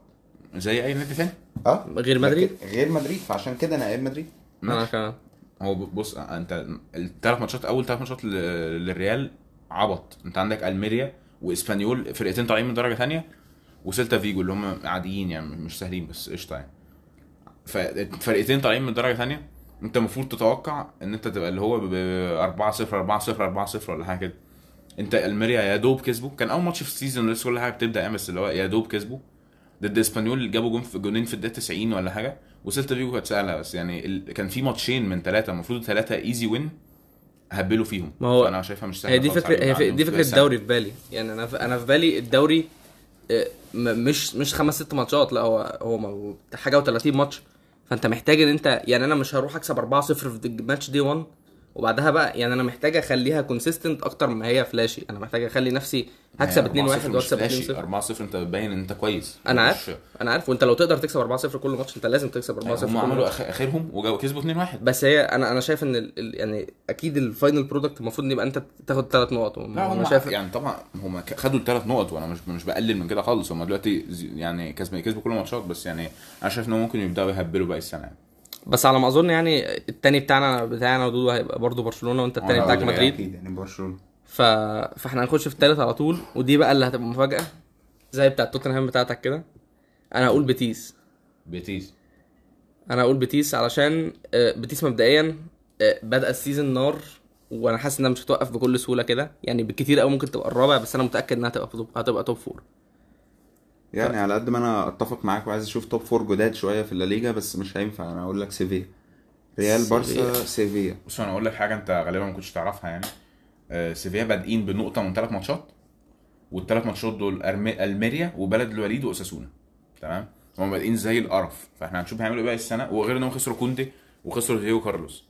زي أي نادي تاني؟ آه غير مدريد؟ غير مدريد فعشان كده أنا قايل مدريد. أنا ماشي. كمان. هو بص أنت الثلاث ماتشات أول ثلاث ماتشات لل- للريال عبط. أنت عندك ألميريا وإسبانيول فرقتين طالعين من درجة ثانية وسيلتا فيجو اللي هم عاديين يعني مش سهلين بس قشطة يعني. ففرقتين طالعين من درجة ثانية انت المفروض تتوقع ان انت تبقى اللي هو ب 4 0 4 0 4 0 ولا حاجة كده. انت ألميريا يا دوب كسبوا كان أول ماتش في ال season لسه كل حاجة بتبدأ يعني بس اللي هو يا دوب كسبوا. ضد إسبانيول جابوا جون في جونين في الدقيقة 90 ولا حاجة وسيلتا فيجو كانت سهلة بس يعني ال... كان في ماتشين من ثلاثة المفروض ثلاثة easy win هبلوا فيهم. ما هو فأنا شايفها مش سهلة هي دي فكره هي دي فكرة. الدوري في بالي. يعني أنا في أنا في بالي الدوري آه، مش مش خمس ست ماتشات لا هو هو حاجة و30 ماتش. فأنت محتاج إن انت يعني أنا مش هروح أكسب 4 0 في ماتش دي 1 وبعدها بقى يعني أنا محتاج أخليها consistent أكتر ما هي flashy أنا محتاج أخلي نفسي هكسب 2 1 وأكسب 2 0 4 0 أنت بتبين إن أنت كويس. أنا مش- عارف أنا عارف. وأنت لو تقدر تكسب 4 0 كل ماتش أنت لازم تكسب 4 0 هم كل عملوا آخرهم وكسبوا 2 1 بس هي أنا أنا شايف إن ال... يعني أكيد ال final product المفروض إن يبقى أنت تاخد ثلاث نقط. لا هم شايف يعني طبعا هم خدوا الثلاث نقط وأنا مش مش بقلل من كده خالص. هم دلوقتي يعني كسبوا كسبوا كل الماتشات بس يعني أنا شايف انهم ممكن يبدأوا يهبلوا باقي السنة. يعني بس على ما أظن يعني التاني بتاعنا بتاعنا ودودو هيبقى برضه برشلونة وأنت التاني وأنا بتاعك مدريد. أكيد يعني برشلونة. ف... فإحنا هنخش في التالت على طول ودي بقى اللي هتبقى مفاجأة زي بتاع توتنهام بتاعتك كده. أنا هقول بيتيس. بيتيس. أنا هقول بيتيس علشان آه، بيتيس مبدئيا آه، بدأ ال season نار وأنا حاسس إنها مش هتوقف بكل سهولة كده. يعني بالكتير قوي ممكن تبقى الرابع بس أنا متأكد إنها هتبقى هتبقى top four يعني على قد ما أنا أتفق معاك وعايز أشوف top four جداد شوية في الليجا بس مش هينفع. أنا أقول لك سيفيا. ريال بارسا سيفيا. بص أنا أقول لك حاجة أنت غالبا ما كنتش تعرفها يعني. آه، سيفيا بادئين بنقطة من ثلاث ماتشات والثلاث ماتشات دول ألميريا وبلد الوليد واساسونا تمام؟ هم بادئين زي القرف. فإحنا هنشوف هيعملوا إيه باقي السنة. وغير انهم خسروا كوندي وخسروا دييجو كارلوس.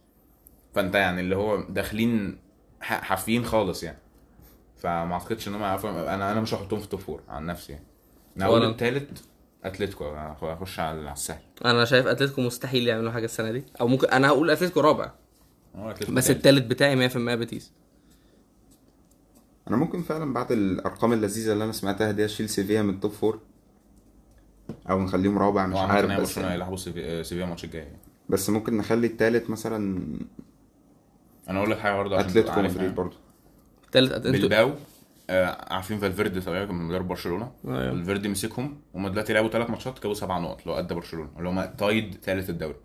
فأنت يعني اللي هو داخلين حافيين خالص يعني. فما أعتقدش إن هم أنا أنا مش هحطهم في top four عن نفسي يعني. أنا هقول وأنا- التالت أتلتيكو هخش على على السهل أنا شايف أتلتيكو مستحيل يعملوا حاجة السنة دي أو ممكن أنا هقول أتلتيكو رابع هو أتلتيكو بس تالت. التالت بتاعي 100% بيتيس أنا ممكن فعلا بعد الأرقام اللذيذة اللي أنا سمعتها دي أشيل سيفيا من ال top four أو نخليهم رابع مش عارف هي بس برشلونة يعني. هيلعبوا سيفي- سيفيا الماتش الجاي يعني. بس ممكن نخلي التالت مثلا أنا أقول لك حاجة برضه عشان أتلتيكو عارف مدريد يعني. برضه التالت أتلتيك بلباو آه عارفين فالفيردي طبيعي كان مدرب برشلونة. أيوة. فالفيردي مسكهم هم دلوقتي لعبوا ثلاث ماتشات جابوا سبع نقط قد برشلونة اللي هم tied ثالث الدوري.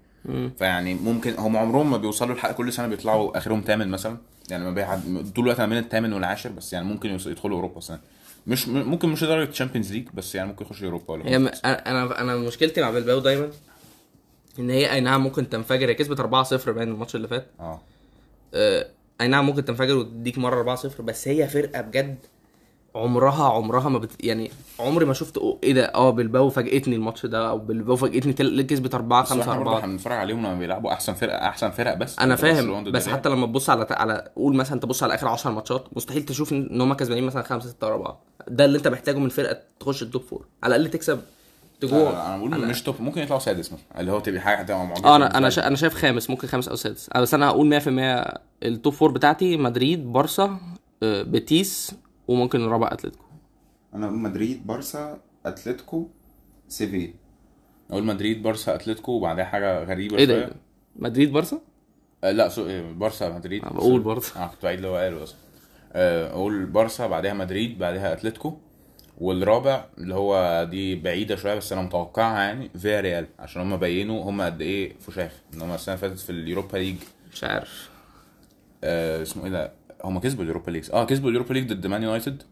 فيعني ممكن هم عمرهم ما بيوصلوا الحق كل سنة بيطلعوا آخرهم ثامن مثلا. يعني ما بيعد طول الوقت ما بين الثامن والعاشر بس يعني ممكن يدخلوا أوروبا السنة مش ممكن مش لدرجة Champions League بس يعني ممكن يخشوا أوروبا ولا م... أنا أنا مشكلتي مع بلباو دايما إن هي أي نعم ممكن تنفجر هي كسبت 4-0 باين الماتش اللي فات. آه. آه، أي نعم ممكن تنفجر وتديك مرة 4-0 بس هي فرقة بجد عمرها عمرها ما بت... يعني عمري ما شفت أو- إيه ده آه بلباو فاجئتني الماتش ده أو بلباو فاجئتني تل... كسبت 4 بس 5 إحنا برضه 4 إحنا بنتفرج عليهم لما بيلعبوا أحسن فرقة أحسن فرق بس. أنا فاهم بس. حتى لما تبص على على قول مثلا تبص على آخر 10 ماتشات مستحيل تشوف إن هم كسبانين مثلا 5 6 ورا بعض ده اللي أنت محتاجه من فرقة تخش ال top four على الأقل تكسب تجوع. أنا بقول مش top ممكن يطلعوا سادس مثلا اللي هو تبقى حاجة هتبقى معجزة آه أنا أنا شا... أنا شايف خامس ممكن خامس أو سادس. أنا بس أنا هقول 100% ال top four بتاعتي مدريد بارسا آه، بيتيس وممكن الرابع أتلتيكو. أنا أقول مدريد بارسا أتلتيكو سيفيا. أقول مدريد بارسا أتلتيكو وبعدها حاجة غريبة إيه ده مدريد بارسا؟ آه، لا سو... آه، بارسا مدريد. بقول برضه. آه كنت بعيد اللي هو قاله أصلا. آه، أقول بارسا بعدها مدريد بعدها أتلتيكو. والرابع اللي هو دي بعيدة شوية بس أنا متوقعها يعني فياريال عشان هم بينوا هم قد إيه فشاخ إن هم السنة اللي فاتت في ال Europa League. مش عارف. آه اسمه إيه ده؟ هم كسبوا ال Europa League آه كسبوا ال Europa League ضد مان يونايتد.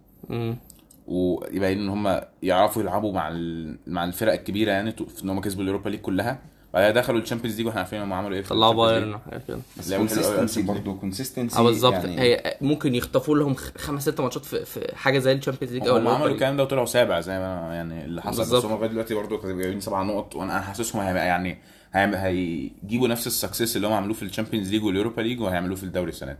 ويبين إن هم يعرفوا يلعبوا مع ال... مع الفرق الكبيرة يعني إن هم كسبوا ال Europa League كلها. بعدها دخلوا ال Champions League وإحنا عارفين هم عملوا إيه في طلعوا ال Champions بايرن كده. بس كونسيستنسي برضه كونسيستنسي آه بالظبط. يعني هي ممكن يخطفوا لهم خمس ست ماتشات في, في حاجة زي ال Champions League أو هم عملوا. الكلام ده وطلعوا سابع زي ما يعني اللي حصل. بالظبط. بس هم لغاية دلوقتي برضه كانوا جايبين سبع نقط وأنا حاسسهم هيبقى يعني هيجيبوا نفس ال success اللي هم عملوه في ال Champions League وال Europa League وهيعملوه في الدوري السنة دي.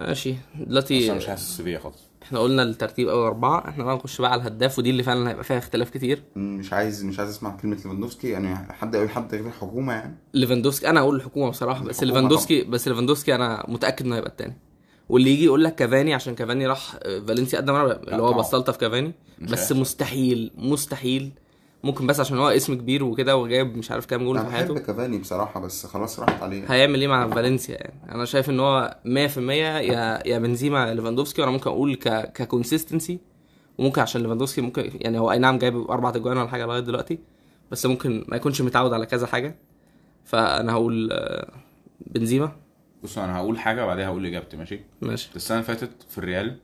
ماشي. دلوقتي أنا مش حاسس بيا خالص. إحنا قلنا الترتيب أول أربعة. إحنا بقى نخش بقى على الهداف ودي اللي فعلا هيبقى فيها اختلاف كتير. مش عايز مش عايز أسمع كلمة ليفاندوفسكي. يعني حد يقول حد غير الحكومة يعني؟ ليفاندوفسكي أنا أقول الحكومة بصراحة بس ليفاندوفسكي بس ليفاندوفسكي أنا متأكد إنه هيبقى التاني. واللي يجي يقول لك كافاني عشان كافاني راح آه، فالنسيا قدم اللي هو طبعا. بسطلطه في كافاني. بس. مستحيل مستحيل ممكن بس عشان هو اسم كبير وكده وجايب مش عارف كام جول أنا في بحب حياته. كافاني بصراحة بس خلاص راحت عليه هيعمل إيه مع فالنسيا يعني؟ أنا شايف إن هو 100% يا يا بنزيما يا ليفاندوفسكي وأنا ممكن أقول ك ك consistency وممكن عشان ليفاندوفسكي ممكن يعني هو أي نعم جايب أربع أجوان ولا حاجة لغاية دلوقتي بس ممكن ما يكونش متعود على كذا حاجة. فأنا هقول آه، بنزيما. بص أنا هقول حاجة وبعدها هقول إجابتي ماشي؟ ماشي. السنة اللي فاتت في الريال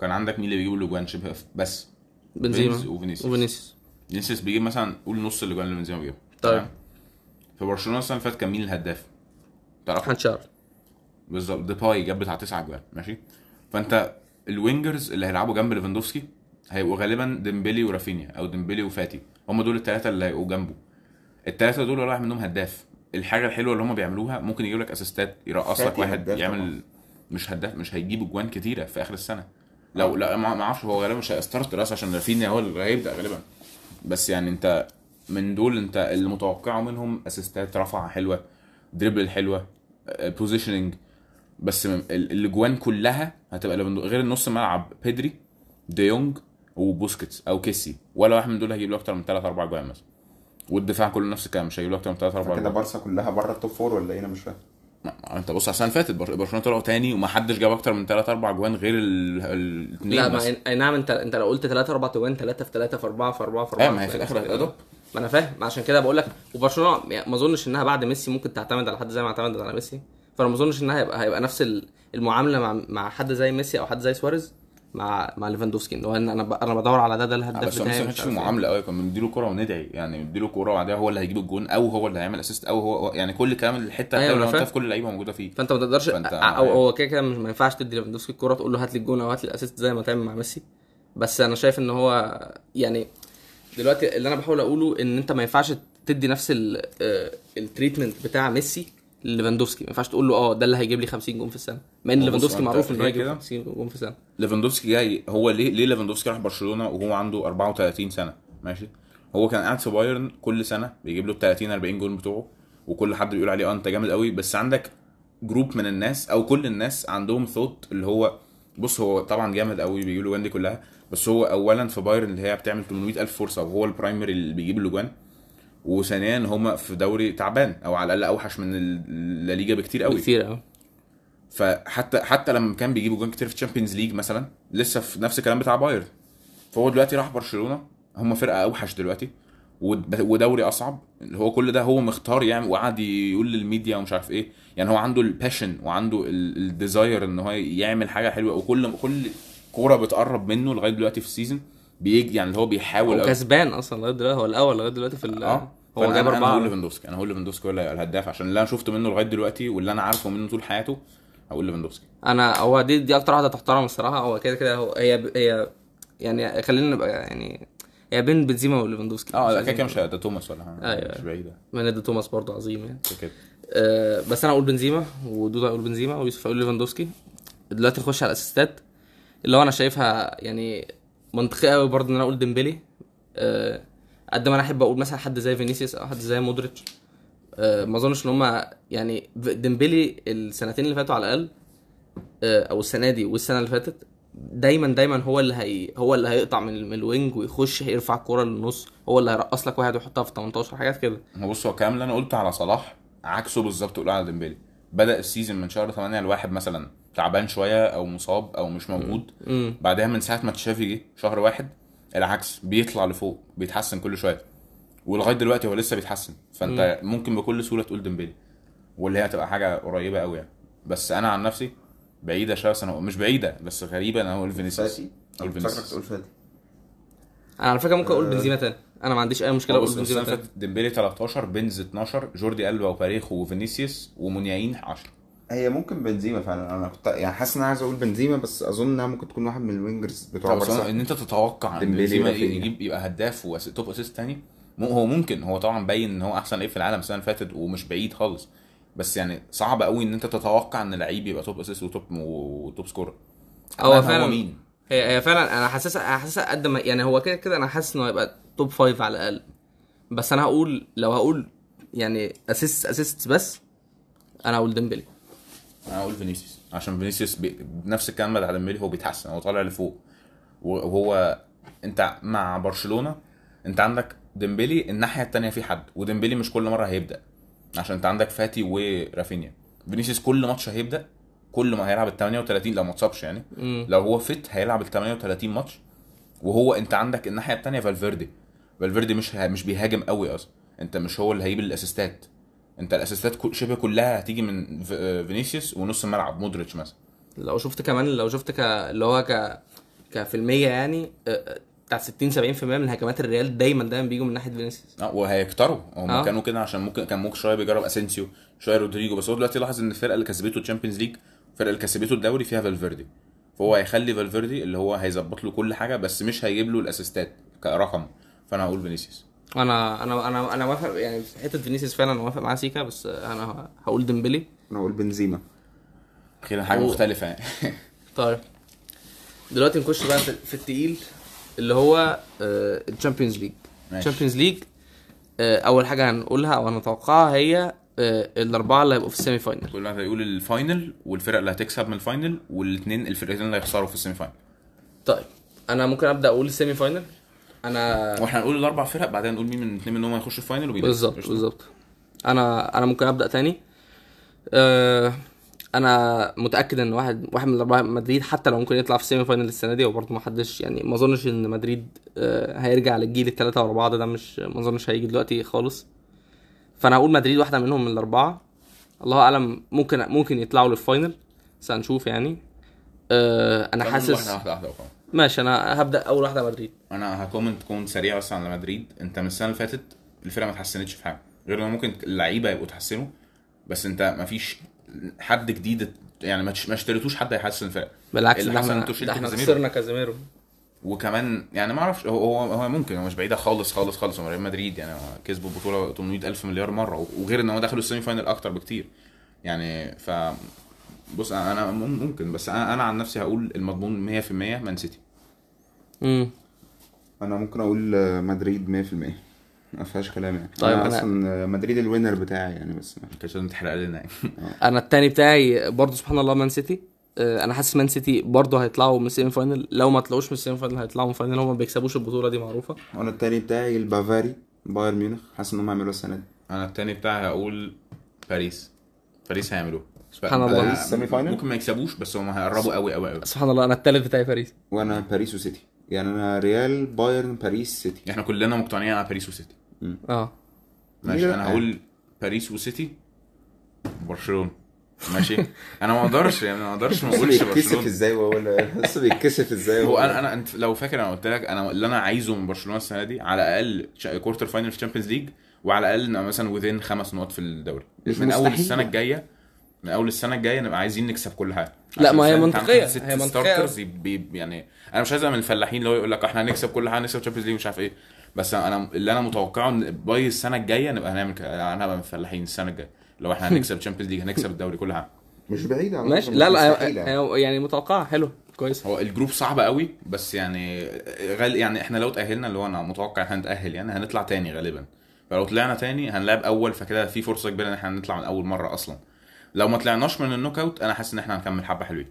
كان عندك مين اللي بيجيب الاجوان شبه بس؟ بنزيما وفينيسيوس. وفينيسيوس. فينيسيوس بيجيب مثلا قول نص الاجوان اللي بنزيما بيجيبها طيب. في برشلونة السنة اللي فاتت كان مين الهداف؟ تعرف شهر بالظبط. ديباي جاب بتاع تسعة اجوان ماشي؟ فأنت ال wingers اللي هيلعبوا جنب ليفاندوفسكي هيبقوا غالبا ديمبلي ورافينيا أو ديمبلي وفاتي. هم دول الثلاثه اللي هيبقوا جنبه. الثلاثه دول ولا واحد منهم هداف. الحاجة الحلوة اللي هم بيعملوها ممكن يجيب لك assistات يرقص لك واحد يعمل طبعا. مش هداف مش هيجيب اجوان كتيرة في آخر السنة. لو لا ما ما أعرفش هو غالبا مش هي start فاتي عشان رافينيا هو اللي هيبدأ غالبا. بس يعني انت من دول انت اللي متوقعه منهم assistات رفعة حلوة dribble حلوة positioning بس م- ال- الأجوان كلها هتبقى غير النص ملعب بيدري ديونج وبوسكيتس أو كيسي ولا واحد من دول هيجيب له أكتر من 3 4 أجوان مثلا. والدفاع كله نفس الكلام مش هيجيب له أكتر من 3 4 كده بارسا كلها بره ال top four ولا إيه؟ أنا مش فاهم. انت بص على السنة اللي فاتت بر- برشلونة طلعوا تاني وما حدش جاب أكتر من 3 4 اجوان غير الاثنين لا ما أي نعم انت أنت لو قلت 3 4 اجوان 3 في 3 في 4 في 4 في 4 أيوه ما هي في الآخر هتبقى ما أنا فاهم عشان كده بقول لك وبرشلونة يعني ما أظنش إنها بعد ميسي ممكن تعتمد على حد زي ما اعتمدت على ميسي. فأنا ما أظنش إنها هيبقى هيبقى نفس ال- المعاملة مع مع حد زي ميسي أو حد زي سواريز. مع مع ليفاندوفسكي ان هو إن أنا أنا بدور على ده ده الهداف بس هو بتاعي ما عارف في إيه. معاملة قوي كنا بنديله كورة وندعي يعني نديله كورة وبعدها هو اللي هيجيب الجون أو هو اللي هيعمل assist أو هو يعني كل الكلام الحتة أيوة، فاهم. في كل اللعيبة موجودة فيه فأنت ما تقدرش فأنت- أو هو كده كده مش- ما ينفعش تدي ليفاندوفسكي الكورة تقول له هات لي الجون أو هات لي ال assist زي ما تعمل مع ميسي بس أنا شايف إن هو يعني دلوقتي اللي أنا بحاول أقوله إن أنت ما ينفعش تدي نفس ال- آه، treatment بتاع ميسي ليفاندوفسكي. ما ينفعش تقول له آه ده اللي هيجيب لي 50 جون في السنة. مع إن ليفاندوفسكي معروف إن هو كده هيجيب كده. 50 جون في السنة. ليفاندوفسكي جاي هو ليه ليه ليفاندوفسكي راح برشلونة وهو عنده 34 سنة؟ ماشي. هو كان قاعد في بايرن كل سنة بيجيب له 30 40 جول بتوعه وكل حد بيقول عليه آه أنت جامد قوي. بس عندك group من الناس أو كل الناس عندهم ثوت اللي هو بص هو طبعا جامد قوي بيجيب له دي كلها. بس هو اولا في بايرن اللي هي بتعمل 800 ألف فرصة وهو ال primary اللي بيجيب الأجوان. وثانيا هما في دوري تعبان أو على الأقل أوحش من الليجا بكتير قوي. كتير قوي. فحتى حتى لما كان بيجيبوا جوان كتير في ال Champions League مثلا لسه في نفس الكلام بتاع بايرن. فهو دلوقتي راح برشلونة هم فرقة أوحش دلوقتي ود- ودوري أصعب. هو كل ده هو مختار يعني وقعد يقول للميديا ومش عارف إيه. يعني هو عنده ال passion وعنده ال desire إن هو يعمل حاجة حلوة وكل كل كورة بتقرب منه لغاية دلوقتي في ال season بيجي يعني هو بيحاول هو. كسبان أصلا لغاية دلوقتي هو الأول لغاية دلوقتي في ال- آه. هو جاب أنا هقول اربعه ليفاندوفسكي أنا هقول ليفاندوفسكي هو الهداف عشان اللي أنا شفته منه لغاية دلوقتي واللي أنا عارفه منه طول حياته هقول ليفاندوفسكي. أنا هو دي دي أكتر واحدة تحترم الصراحة هو كده كده هو هي هي يعني خلينا نبقى يعني هي بين بنزيما وليفاندوفسكي. آه لا كده كده مش ده توماس ولا حاجة. أيوة. مش بعيدة. من ده توماس برضه عظيم يعني. كده كده أه بس أنا أقول بنزيما ودودا أقول بنزيما ويوسف أقول ليفاندوفسكي. دلوقتي نخش على ال assistات اللي هو أنا شايفها يعني منطقي قوي برضه إن أنا أقول ديمبلي. أه قد ما أنا أحب أقول مثلا حد زي فينيسيوس أو حد زي مودريتش. أه ما أظنش إن هم يعني ديمبلي السنتين اللي فاتوا على الأقل أه أو السنة دي والسنة اللي فاتت دايما دايما هو اللي هي هو اللي هيقطع من, ال wing ويخش يرفع الكورة للنص. هو اللي هيرقص لك واحد ويحطها في 18 حاجات كده. بص هو الكلام اللي أنا قلته على صلاح عكسه بالظبط قول على ديمبلي. بدأ ال season من شهر 8 الواحد مثلا. تعبان شوية أو مصاب أو مش موجود. بعدها من ساعة ما تشافي جه شهر واحد العكس بيطلع لفوق بيتحسن كل شوية. ولغاية دلوقتي هو لسه بيتحسن. فأنت ممكن بكل سهولة تقول ديمبلي واللي هي هتبقى حاجة قريبة قوي يعني. بس أنا عن نفسي بعيدة شوية بس أنا مش بعيدة بس غريبة أنا هقول فينيسيوس. أقول فينيسيوس. أنا على فكرة ممكن أقول بنزيما تاني. أنا ما عنديش أي مشكلة هو أقول بنزيما تاني. ديمبلي 13 بنز 12 جوردي ألبا وباريخو وفينيسيوس ومونياين 10 هي ممكن بنزيما فعلا. أنا كنت يعني حاسس إن أنا عايز أقول بنزيما بس أظن إنها ممكن تكون واحد من ال wingers بتوع طب بس بارسا إن أنت تتوقع إن بنزيما. يجيب يبقى هداف و top assist تاني؟ مو- هو ممكن. هو طبعا باين إن هو أحسن لعيب في العالم السنة اللي فاتت ومش بعيد خالص. بس يعني صعب قوي إن أنت تتوقع إن لعيب يبقى top assist و top و top scorer. هو فعلا مين؟ هي هي فعلا أنا حاسسها حاسسها قد ما يعني هو كده كده أنا حاسس إنه هيبقى top five على الأقل. بس أنا هقول لو هقول يعني assist assist بس أنا هقول ديمبلي أنا أقول فينيسيوس. عشان فينيسيوس بي... بنفس الكلام بتاع ديمبلي هو بيتحسن هو طالع لفوق. وهو أنت مع برشلونة أنت عندك ديمبلي الناحية التانية في حد وديمبلي مش كل مرة هيبدأ عشان أنت عندك فاتي ورافينيا. فينيسيوس كل ماتش هيبدأ كل ما هيلعب ال 38 لو ما اتصابش يعني. مم. لو هو fit هيلعب ال 38 ماتش. وهو أنت عندك الناحية التانية فالفيردي. فالفيردي مش ه... مش بيهاجم قوي أصلا. أنت مش هو اللي هيجيب ال assistات. انت ال assistات كل- شبه كلها هتيجي من آه، فينيسيوس ونص الملعب مودريتش مثلا. لو شفت كمان لو شفت ك اللي هو ك كفي المية يعني آه، آه، بتاع 60 70% من هجمات الريال دايما دايما بيجوا من ناحية فينيسيوس. آه وهيكتروا. هم آه. كانوا كده عشان ممكن كان ممكن شوية بيجرب أسينسيو شوية رودريجو بس هو دلوقتي لاحظ إن الفرقة اللي كسبته ال Champions League الفرقه اللي كسبته الدوري فيها فالفيردي. فهو هيخلي فالفيردي اللي هو هيظبط له كل حاجة بس مش هيجيب له ال assistات كرقم. فأنا هقول فينيسيوس. أنا أنا أنا أنا موافق يعني في حتة فينيسيوس فعلا أنا موافق معاه سيكا بس آه، أنا هقول ديمبلي. أنا أقول بنزيما. أخيرا حاجة هو- مختلفة يعني. *laughs* طيب. دلوقتي نخش بقى في في التقيل اللي هو ال Champions League. ماشي. ال Champions League أول حاجة هنقولها أو هنتوقعها هي آه، الأربعة اللي هيبقوا في ال semi-final كل واحد هيقول ال final والفرق اللي هتكسب من ال final والاثنين الفرقتين اللي هيخسروا في ال semi-final طيب. أنا ممكن أبدأ أقول ال semi-final أنا وإحنا هنقول الأربع فرق بعدين نقول مين من الاثنين منهم هيخشوا ال final ومين بالظبط. بالظبط. أنا أنا ممكن أبدأ تاني؟ آه، أنا متأكد إن واحد واحد من الأربعة مدريد حتى لو ممكن يطلع في ال semi-final السنة دي وبرضه ما حدش يعني ما أظنش إن مدريد آه، هيرجع للجيل الثلاثه ورا بعض ده مش ما أظنش هيجي دلوقتي خالص. فأنا هقول مدريد واحدة منهم من الأربعة. الله أعلم ممكن ممكن يطلعوا لل final بس هنشوف يعني. آه، أنا حاسس واحدة وخلاص. ماشي أنا هبدأ أول واحدة مدريد. أنا ه comment comment سريع بس على مدريد. أنت من السنة اللي فاتت الفرقة ما اتحسنتش في حاجة غير إن ممكن اللعيبة يبقوا اتحسنوا بس أنت ما فيش حد جديد يعني ما اشتريتوش حد هيحسن الفرقة. بالعكس ده إحنا ده إحنا. خسرنا كازيميرو. وكمان يعني ما أعرفش هو هو ممكن هو مش بعيدة خالص خالص خالص. هو ريال مدريد يعني كسبوا البطولة 800 ألف مليار مرة وغير إن هو دخلوا ال semi-final أكتر بكتير. يعني ف بص أنا مم- ممكن بس أنا أنا عن نفسي هقول المضمون 100% مان سيتي. امم أنا ممكن أقول آه، مدريد 100% ما فيهاش كلام يعني. طيب أنا أنا- أصلا آه، مدريد ال winner بتاعي يعني بس ما كانش لازم تحرق لنا يعني. أنا التاني بتاعي برضه سبحان الله مان سيتي. آه، أنا حاسس مان سيتي برضه هيطلعوا من ال semi-final لو ما طلعوش من ال semi-final هيطلعوا من ال final هم ما بيكسبوش البطولة دي معروفة. وأنا التاني بتاعي البافاري بايرن ميونخ. حاسس ان هم هيعملوا السنة دي. أنا التاني بتاعي هقول باريس. باريس هيعملوه سبحان الله. باريس semi-final؟ ممكن ما يكسبوش بس هم هيقربوا قوي قوي قوي. سبحان الله أنا التالت بتاعي باريس. وأنا باريس وسيتي. يعني أنا ريال بايرن باريس سيتي. إحنا كلنا مقتنعين على باريس وسيتي. آه. ماشي. أنا هقول باريس وسيتي برشلونة. ماشي. *laughs* أنا ما أقدرش يعني ما أقدرش ما بس أقولش بيتكسف برشلونة. إزاي وهو بس بيتكسف إزاي هو أنا أنا أنت لو فاكر أنا قلت لك أنا اللي أنا عايزه من برشلونة السنة دي على الأقل quarter-final في ال Champions League وعلى الأقل مثلا within خمس نقط في الدوري. من أول. السنة الجاية من أول السنة الجاية نبقى عايزين نكسب كل حاجة. لا، ما هي ست هي منطقية. starters يبقى- يعني أنا مش عايز من الفلاحين اللي هو يقول لك إحنا هنكسب كل حاجة نكسب ال Champions League مش عارف إيه. بس أنا اللي أنا متوقعه إن by السنة الجاية نبقى هنعمل أنا هبقى من الفلاحين السنة الجاية. لو إحنا *laughs* هنكسب ال Champions League هنكسب الدوري كل حاجة. مش بعيد على ماشي. لا لا يعني. يعني متوقعة. حلو. كويس. هو ال group صعب قوي بس يعني غال يعني إحنا لو تأهلنا اللي هو أنا متوقع إحنا هنتأهل يعني هنطلع تاني غالبا. فلو طلعنا تاني هنلعب أول فكده في فرصة كبيرة إن إحنا نطلع من أول مرة أصلا. لو ما طلعناش من ال knockout أنا حاسس إن إحنا هنكمل حبة حلوين.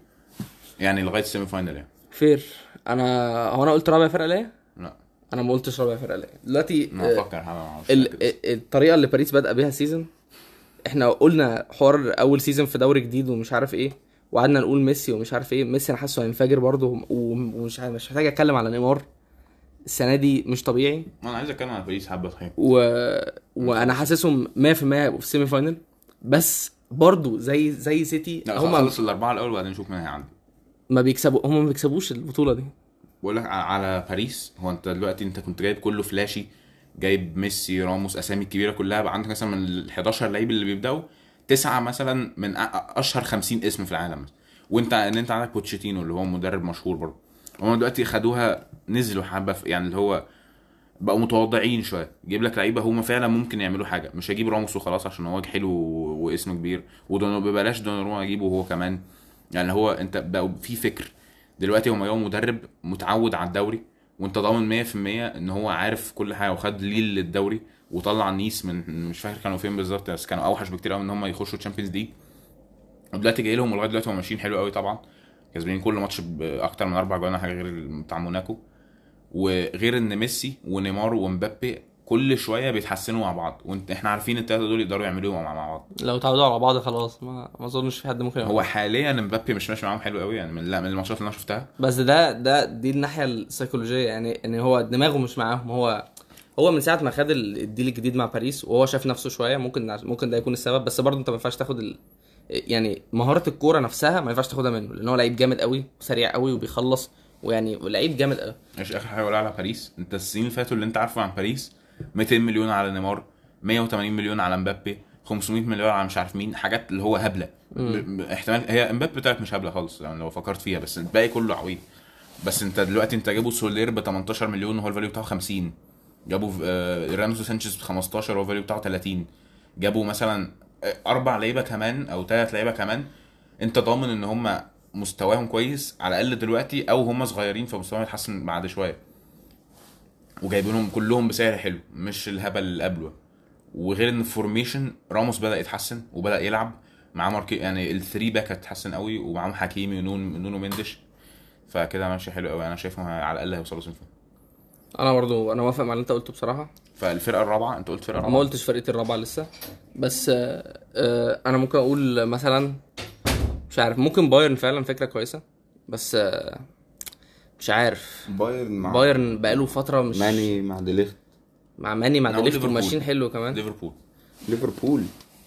يعني لغاية ال semi-final يعني. Fair. أنا هو أنا قلت رابع فرقه ليا؟ لا. أنا ما قلتش رابع فرقه ليا. دلوقتي آه، أفكر أنا مش ال-. ال- الطريقة اللي باريس بادئه بيها season إحنا قلنا حوار أول season في دوري جديد ومش عارف إيه وقعدنا نقول ميسي ومش عارف إيه. ميسي أنا حاسه هينفجر برضه ومش عارف- مش محتاج أتكلم على نيمار. السنة دي مش طبيعي. أنا عايز أتكلم عن باريس حبة صحيح. و... وأنا حاسسهم 100% هيبقوا في ال semi-final بس برضه زي زي سيتي لا هم خلص الأربعة الأول وبعدين نشوف مين هيعدي. ما بيكسبوا هم ما بيكسبوش البطولة دي. بقول لك على باريس هو انت دلوقتي انت كنت جايب كله flashy جايب ميسي راموس أسامي الكبيرة كلها بقى عندك مثلا من ال 11 لعيب اللي بيبدأوا تسعة مثلا من أشهر 50 اسم في العالم وانت إن انت عندك بوتشيتينو اللي هو مدرب مشهور برضه. هم دلوقتي خدوها نزلوا حبة يعني اللي هو بقوا متواضعين شوية. يجيب لك لعيبة هم فعلا ممكن يعملوا حاجة. مش هجيب راموس وخلاص عشان هو حلو واسمه كبير. ببلاش دوناروما اجيبه هو كمان. يعني هو انت بقوا في فكر. دلوقتي هم جابوا مدرب متعود على الدوري وانت ضامن 100% ان هو عارف كل حاجة وخد ليل للدوري وطلع نيس من مش فاكر كانوا فين بالظبط بس كانوا أوحش بكتير قوي إن هم يخشوا Champions League ودلوقتي جاي لهم ولغاية دلوقتي هم ماشيين حلو قوي طبعا. كسبانين كل ماتش بأكتر من أربع جوان حاجة غير بتاع موناكو. وغير إن ميسي ونيمار ومبابي كل شوية بيتحسنوا مع بعض. وانت إحنا عارفين الثلاثه دول يقدروا يعملوا مع, مع بعض. لو تعودوا على بعض خلاص ما ما أظنش في حد ممكن هو يعمل. حاليا مبابي مش ماشي معاهم حلو قوي يعني من لا من الماتشات اللي أنا شفتها. بس ده ده دي الناحية السيكولوجية يعني إن هو دماغه مش معاهم. هو هو من ساعة ما خد ال- الديل الجديد مع باريس وهو شاف نفسه شوية ممكن ممكن ده يكون السبب. بس برضه أنت ما ينفعش تاخد ال... يعني مهارة الكورة نفسها ما ينفعش تاخدها منه لأن هو لعيب جامد قوي سريع قوي وبيخلص ويعني لعيب جامد قوي مش آخر حاجة أقولها على باريس. أنت السنين اللي فاتوا اللي أنت عارفه عن باريس 200 مليون على نيمار 180 مليون على مبابي 500 مليون على مش عارف مين حاجات اللي هو هبلة. ب- احتمال هي مبابي بتاعت مش هبلة خالص يعني لو فكرت فيها بس الباقي كله عويض بس أنت دلوقتي أنت جابوا سولير ب 18 مليون وهو ال value بتاعه 50 جابوا آه، راموس سانشيز ب 15 وهو ال value بتاعه 30 جابوا مثلا آه، أربع لعيبة كمان أو ثلاث لعيبة كمان. أنت ضامن إن هم مستواهم كويس على الأقل دلوقتي أو هم صغيرين فمستواهم يتحسن بعد شوية. وجايبينهم كلهم بسعر حلو مش الهبل اللي قبله. وغير إن ال formation راموس بدأ يتحسن وبدأ يلعب. معاه ماركي يعني ال three back هتتحسن قوي ومعاهم حكيمي ونون نونو مندش. فكده ماشي حلو قوي. أنا شايفهم على الأقل هيوصلوا semi. أنا برضه أنا موافق مع اللي أنت قلته بصراحة. فالفرقة الرابعة أنت قلت فرقة ما رابعه قلتش فرقتي الرابعة لسه. بس آه، آه، أنا ممكن أقول مثلا مش عارف ممكن بايرن فعلا فكرة كويسة بس آه، مش عارف. بايرن مع بايرن بقاله فترة مش ماني مع ديليخت. مع ماني مع ديليخت. وماشيين حلو كمان. ليفربول. ليفربول.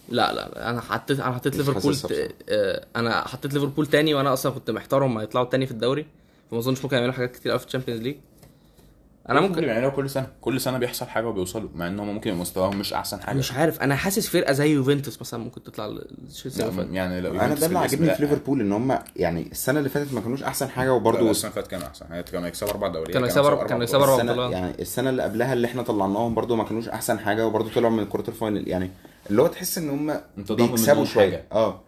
لا لا لا، أنا حطيت أنا حطيت ليفربول ت... آه، أنا حطيت ليفربول تاني وأنا أصلا كنت محتار هم هيطلعوا تاني في الدوري فما أظنش ممكن يعملوا حاجات كتير قوي في ال Champions League. أنا ممكن بيعملوها كل سنة. كل سنة بيحصل حاجة وبيوصلوا مع إن هم ممكن مستواهم مش أحسن حاجة. مش عارف. أنا حاسس فرقة زي يوفنتوس مثلا ممكن تطلع يعني لو أنا ده اللي عاجبني. في ليفربول إن هم يعني السنة اللي فاتت ما كانوش أحسن حاجة وبرضه السنة اللي فاتت كانوا أحسن. يعني كانوا يكسبوا أربع دوريات كانوا يكسبوا أربع- كانوا يكسبوا السنة بطولات. يعني السنة اللي قبلها اللي إحنا طلعناهم برضه ما كانوش أحسن حاجة وبرضه طلعوا من ال quarter-final. يعني اللي هو تحس إن هم بيكسبوا شوية. حاجة. آه.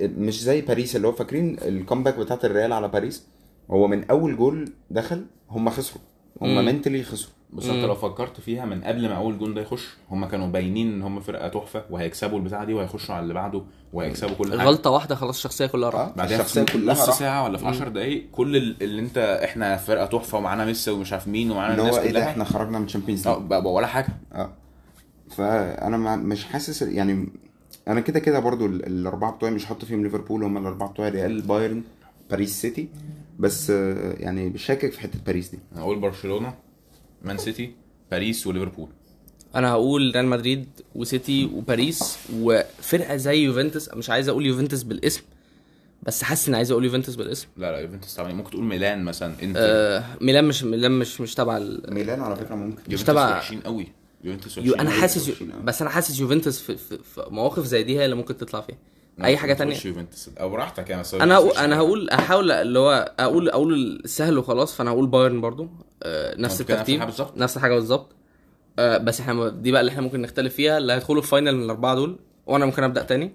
مش زي باريس اللي هو فاكرين ال comeback بتاعت الريال على باريس؟ هو من أول جول دخل هم خسروا. هم. Mentally خسروا. بس انت. لو فكرت فيها من قبل ما أول جون ده يخش هم كانوا باينين إن هم فرقة تحفة وهيكسبوا البتاعة دي وهيخشوا على اللي بعده وهيكسبوا كل حاجة. غلطه واحدة خلاص الشخصية كلها راحت. آه بعدين الشخصية في كلها نص راحت. ساعة ولا في 10 دقايق كل ال- اللي انت إحنا فرقة تحفة ومعانا ميسي ومش عارف مين ومعانا اللي الناس هو إيه ده كلها. إحنا خرجنا من Champions آه League ولا حاجة. آه. فأنا ما- مش حاسس يعني أنا كده كده برضو ال- الأربعة بتوعي مش هحط فيهم ليفربول هم الأربعة بتوعي ريال بايرن باريس سيتي. بس آه، يعني شاكك في حتة باريس دي. هقول برشلونة مان سيتي باريس وليفربول. أنا هقول ريال مدريد وسيتي وباريس وفرقة زي يوفنتوس. مش عايز أقول يوفنتوس بالاسم بس حاسس إني عايز أقول يوفنتوس بالاسم. لا لا يوفنتوس طبعا. ممكن تقول ميلان مثلا إنتر. آه ميلان مش ميلان مش مش تبع ال... ميلان على فكرة ممكن. يوفنتوس تبع- وحشين قوي. يوفنتوس يو وحشين أنا. حاسس. بس أنا حاسس يوفنتوس في, في, في مواقف زي دي هي اللي ممكن تطلع فيها. أي حاجة تانية. يوفنتوس أو براحتك يعني أنا هقول أنا. هقول هحاول اللي هو أقول أقول السهل وخلاص فأنا هقول بايرن برضو. آه نفس الترتيب. نفس الحاجة بالظبط. آه بس إحنا دي بقى اللي إحنا ممكن نختلف فيها اللي هيدخلوا ال final من الأربعة دول وأنا ممكن أبدأ تاني.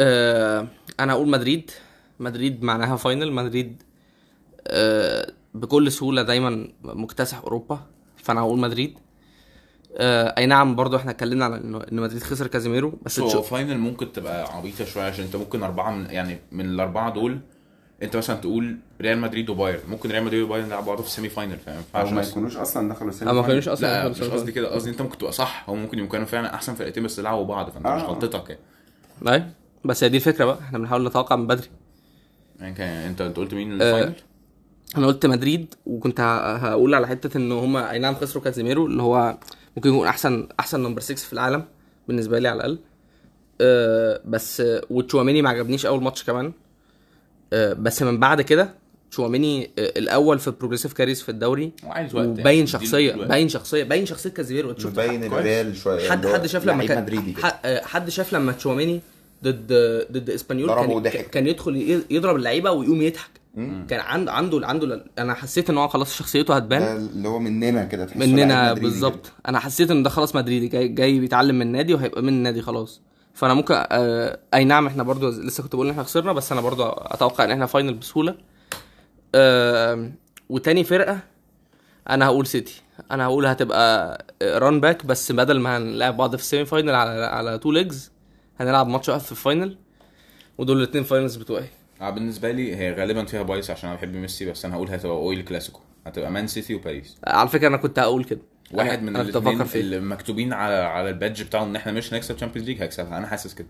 آه أنا هقول مدريد. مدريد معناها final مدريد آه بكل سهولة دايما مكتسح أوروبا فأنا هقول مدريد. آه أي نعم برضو إحنا اتكلمنا على إن مدريد خسر كازيميرو بس هو final ممكن تبقى عبيطة شوية عشان أنت ممكن أربعة من يعني من الأربعة دول أنت مثلا تقول ريال مدريد وبايرن. ممكن ريال مدريد وبايرن يلعبوا بعض في ال semi final فاهم أو ما يكونوش أصلا دخلوا ال semi آه، ما final. كانوش أصلا لا مش قصدي كده. قصدي أنت ممكن تبقى صح هم ممكن يكونوا فعلا أحسن فرقتين بس يلعبوا بعض فأنت مش آه. غلطتك يعني أيوه بس هي دي الفكرة بقى. إحنا بنحاول نتوقع من بدري. يعني كان أنت أنت قلت مين آه، ال final؟ أنا قلت مدريد وكنت ه- هقول على حتة ان هما أي نعم خسروا كازيميرو اللي هو ممكن يكون أحسن أحسن number 6 في العالم بالنسبة لي على الأقل أه بس وتشواميني ما عجبنيش أول ماتش كمان أه بس من بعد كده تشواميني آه، الأول في ال progressive carries في الدوري وعايز وقت يعني. وباين شخصية. باين شخصية باين شخصية كازيميرو كويس. الريال شوية حد حد شاف لما كان آه، حد شاف لما تشواميني ضد ضد إسبانيول كان. كان يدخل ي- يضرب اللعيبة ويقوم يضحك كان عنده عنده عنده أنا حسيت إن هو خلاص شخصيته هتبان. اللي هو مننا كده تحسه مننا بالظبط. أنا حسيت إن ده خلاص مدريدي جاي, جاي بيتعلم من النادي وهيبقى من النادي خلاص. فأنا ممكن آه أي نعم إحنا برضو لسه كنت بقول إن إحنا خسرنا بس أنا برضو أتوقع إن إحنا final بسهولة. آه وتاني فرقة أنا هقول سيتي أنا هقول هتبقى run back بس بدل ما هنلعب بعض في ال semi final على على two legs هنلعب ماتش واحد في ال final ودول الاثنين finals بتوعي. آه بالنسبة لي هي غالبا فيها bias عشان أنا بحب ميسي بس أنا هقول هتبقى oil Clasico. هتبقى مان سيتي وباريس. على فكرة أنا كنت هقول كده. واحد من الاثنين. اللي مكتوبين على على ال badge بتاعهم إن إحنا مش هنكسب Champions League هيكسبها أنا حاسس كده.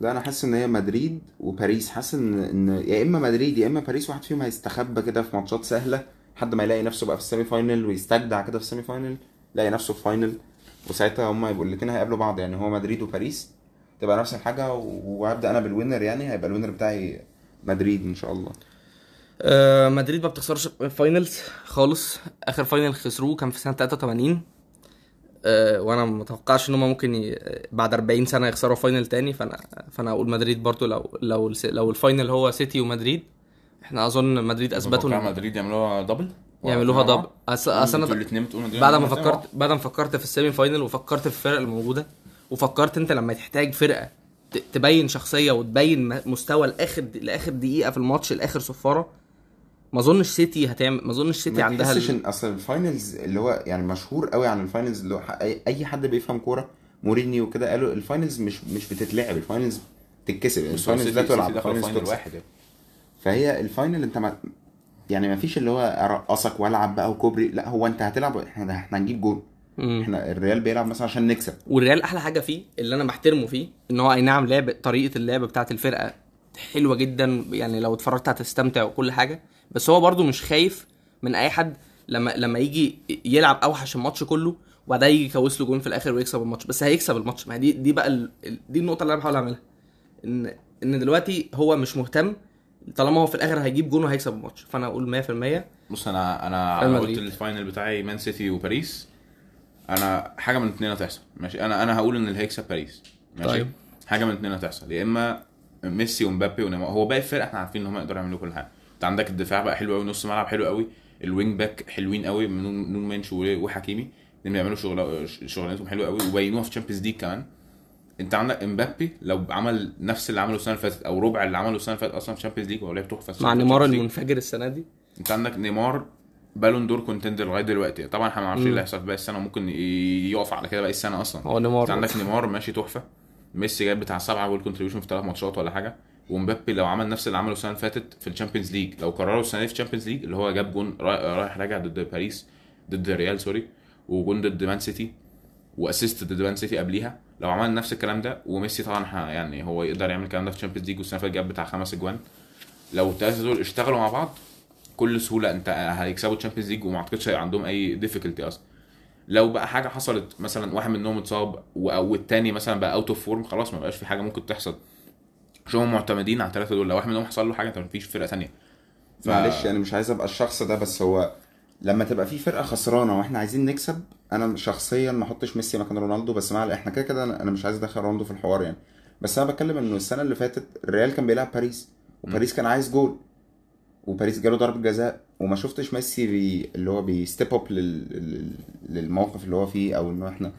لا أنا حاسس إن هي مدريد وباريس. حاسس ان إن يا إما مدريد يا إما باريس. واحد فيهم هيستخبى كده في ماتشات سهلة لحد ما يلاقي نفسه بقى في ال semi final ويستجدع كده في ال semi final يلاقي نفسه في final وساعتها هما يبقوا الاثنين هيقابلوا بعض. يعني هو مدريد وباريس تبقى نفس الحاجة وهبدأ أنا بال winner يعني هيبقى ال winner بتاعي مدريد إن شاء الله. آه، مدريد ما بتخسرش finals خالص. آخر final خسروه كان في سنة 83 آه، وأنا ما اتوقعش إن هم ممكن ي... بعد 40 سنة يخسروا final تاني. فانا فأنا أقول مدريد برضو لو لو الس- لو ال final هو سيتي ومدريد إحنا أظن مدريد أثبتوا إن مدريد يعملوها double يعملوها double اصل أصل أنتوا أنا بعد ما. فكرت بعد ما فكرت في ال semi final وفكرت في الفرق الموجودة وفكرت أنت لما تحتاج فرقة تبين شخصية وتبين مستوى لآخر لآخر دقيقة في الماتش لآخر صفارة. ما أظنش سيتي هتعمل ما أظنش سيتي عندها ال... إن أصل ال finals اللي هو يعني مشهور قوي عن ال finals اللي هو اي حد بيفهم كورة مورينيو وكده قالوا ال finals مش مش بتتلعب ال finals تتكسب بس هو ال finals لا تلعب ال finals واحد يعني. فهي ال final أنت ما يعني ما فيش اللي هو ارقصك والعب بقى وكوبري لا هو أنت هتلعب إحنا إحنا هنجيب جول مم. إحنا الريال بيلعب مثلا عشان نكسب. والريال أحلى حاجة فيه اللي أنا بحترمه فيه إن هو أي نعم لعب طريقة اللعب بتاعت الفرقة حلوة جدا يعني لو اتفرجت هتستمتع وكل حاجة بس هو برضو مش خايف من أي حد لما لما يجي يلعب أوحش الماتش كله وبعدها يجي يكوس له جون في الآخر ويكسب الماتش. بس هيكسب الماتش. ما هي دي دي بقى ال... دي النقطة اللي أنا بحاول أعملها. إن إن دلوقتي هو مش مهتم طالما هو في الآخر هيجيب جون وهيكسب الماتش. فأنا أقول 100% بص أنا أنا قلت. ال final بتاعي مان سيتي وباريس. أنا حاجة من الاثنين هتحصل. ماشي؟ أنا أنا هقول إن اللي هيكسب باريس. ماشي؟ طيب. حاجة من الاثنين هتحصل. يا إما ميسي ومبابي ونيمار. هو باقي الفرق إحنا عارفين إن هم يقدروا يعملوا كل حاجة. أنت عندك الدفاع بقى حلو قوي نص ملعب حلو قوي ال wing back حلوين قوي من نونو مينديش و- وحكيمي. اللي بيعملوا شغل شغلانتهم حلوة قوي وبينوها في Champions League كمان. أنت عندك إمبابي لو عمل نفس اللي عمله السنة اللي فاتت أو ربع اللي عمله السنة اللي فاتت أصلا في ال Champions League هو لعب تحفة مع نيمار. المنفجر السنة دي. أنت عندك نيمار Ballon d'Or contender لغاية دلوقتي. طبعا إحنا ما نعرفش إيه اللي هيحصل في باقي السنة ممكن ي- يقف على كده باقي السنة أصلا. هو نيمار عندك نيمار ماشي تحفة. ميسي جايب بتاع سبعة جول contribution في ثلاث ماتشات ولا حاجة. ومبابي لو عمل نفس اللي عمله السنة اللي فاتت في ال Champions League لو كرروا السنة دي في ال Champions League اللي هو جاب جون را- رايح راجع ضد باريس ضد ريال sorry وجون ضد مان سيتي و assist ضد مان سيتي قبليها. لو عمل نفس الكلام ده وميسي طبعا يعني هو يقدر يعمل الكلام ده في ال Champions League والسنة اللي فاتت جاب بتاع خمس أجوان. لو الثلاثه دول اشتغلوا مع بعض كل سهولة انت هيكسبوا ال Champions League وما اعتقدش هيبقى عندهم أي difficulty أصلا. لو بقى حاجة حصلت مثلا واحد منهم اتصاب و- أو التاني مثلا بقى out of form خلاص ما بقاش في حاجة ممكن تحصل. مش هم معتمدين على الثلاثه دول. لو واحد منهم حصل له حاجة انت مفيش فرقة ثانية ف... معلش يعني مش عايز أبقى الشخص ده بس هو لما تبقى في فرقة خسرانة وإحنا عايزين نكسب أنا شخصيا ما أحطش ميسي مكان رونالدو. بس مع إحنا كده كده أنا مش عايز أدخل رونالدو في الحوار يعني. بس أنا بتكلم إنه السنة اللي فاتت الريال كان بيلعب باريس وباريس كان عايز جول. وباريس جاله ضربة جزاء وما شفتش ميسي be اللي هو بي step up لل... لل- للموقف اللي هو فيه أو انه إحنا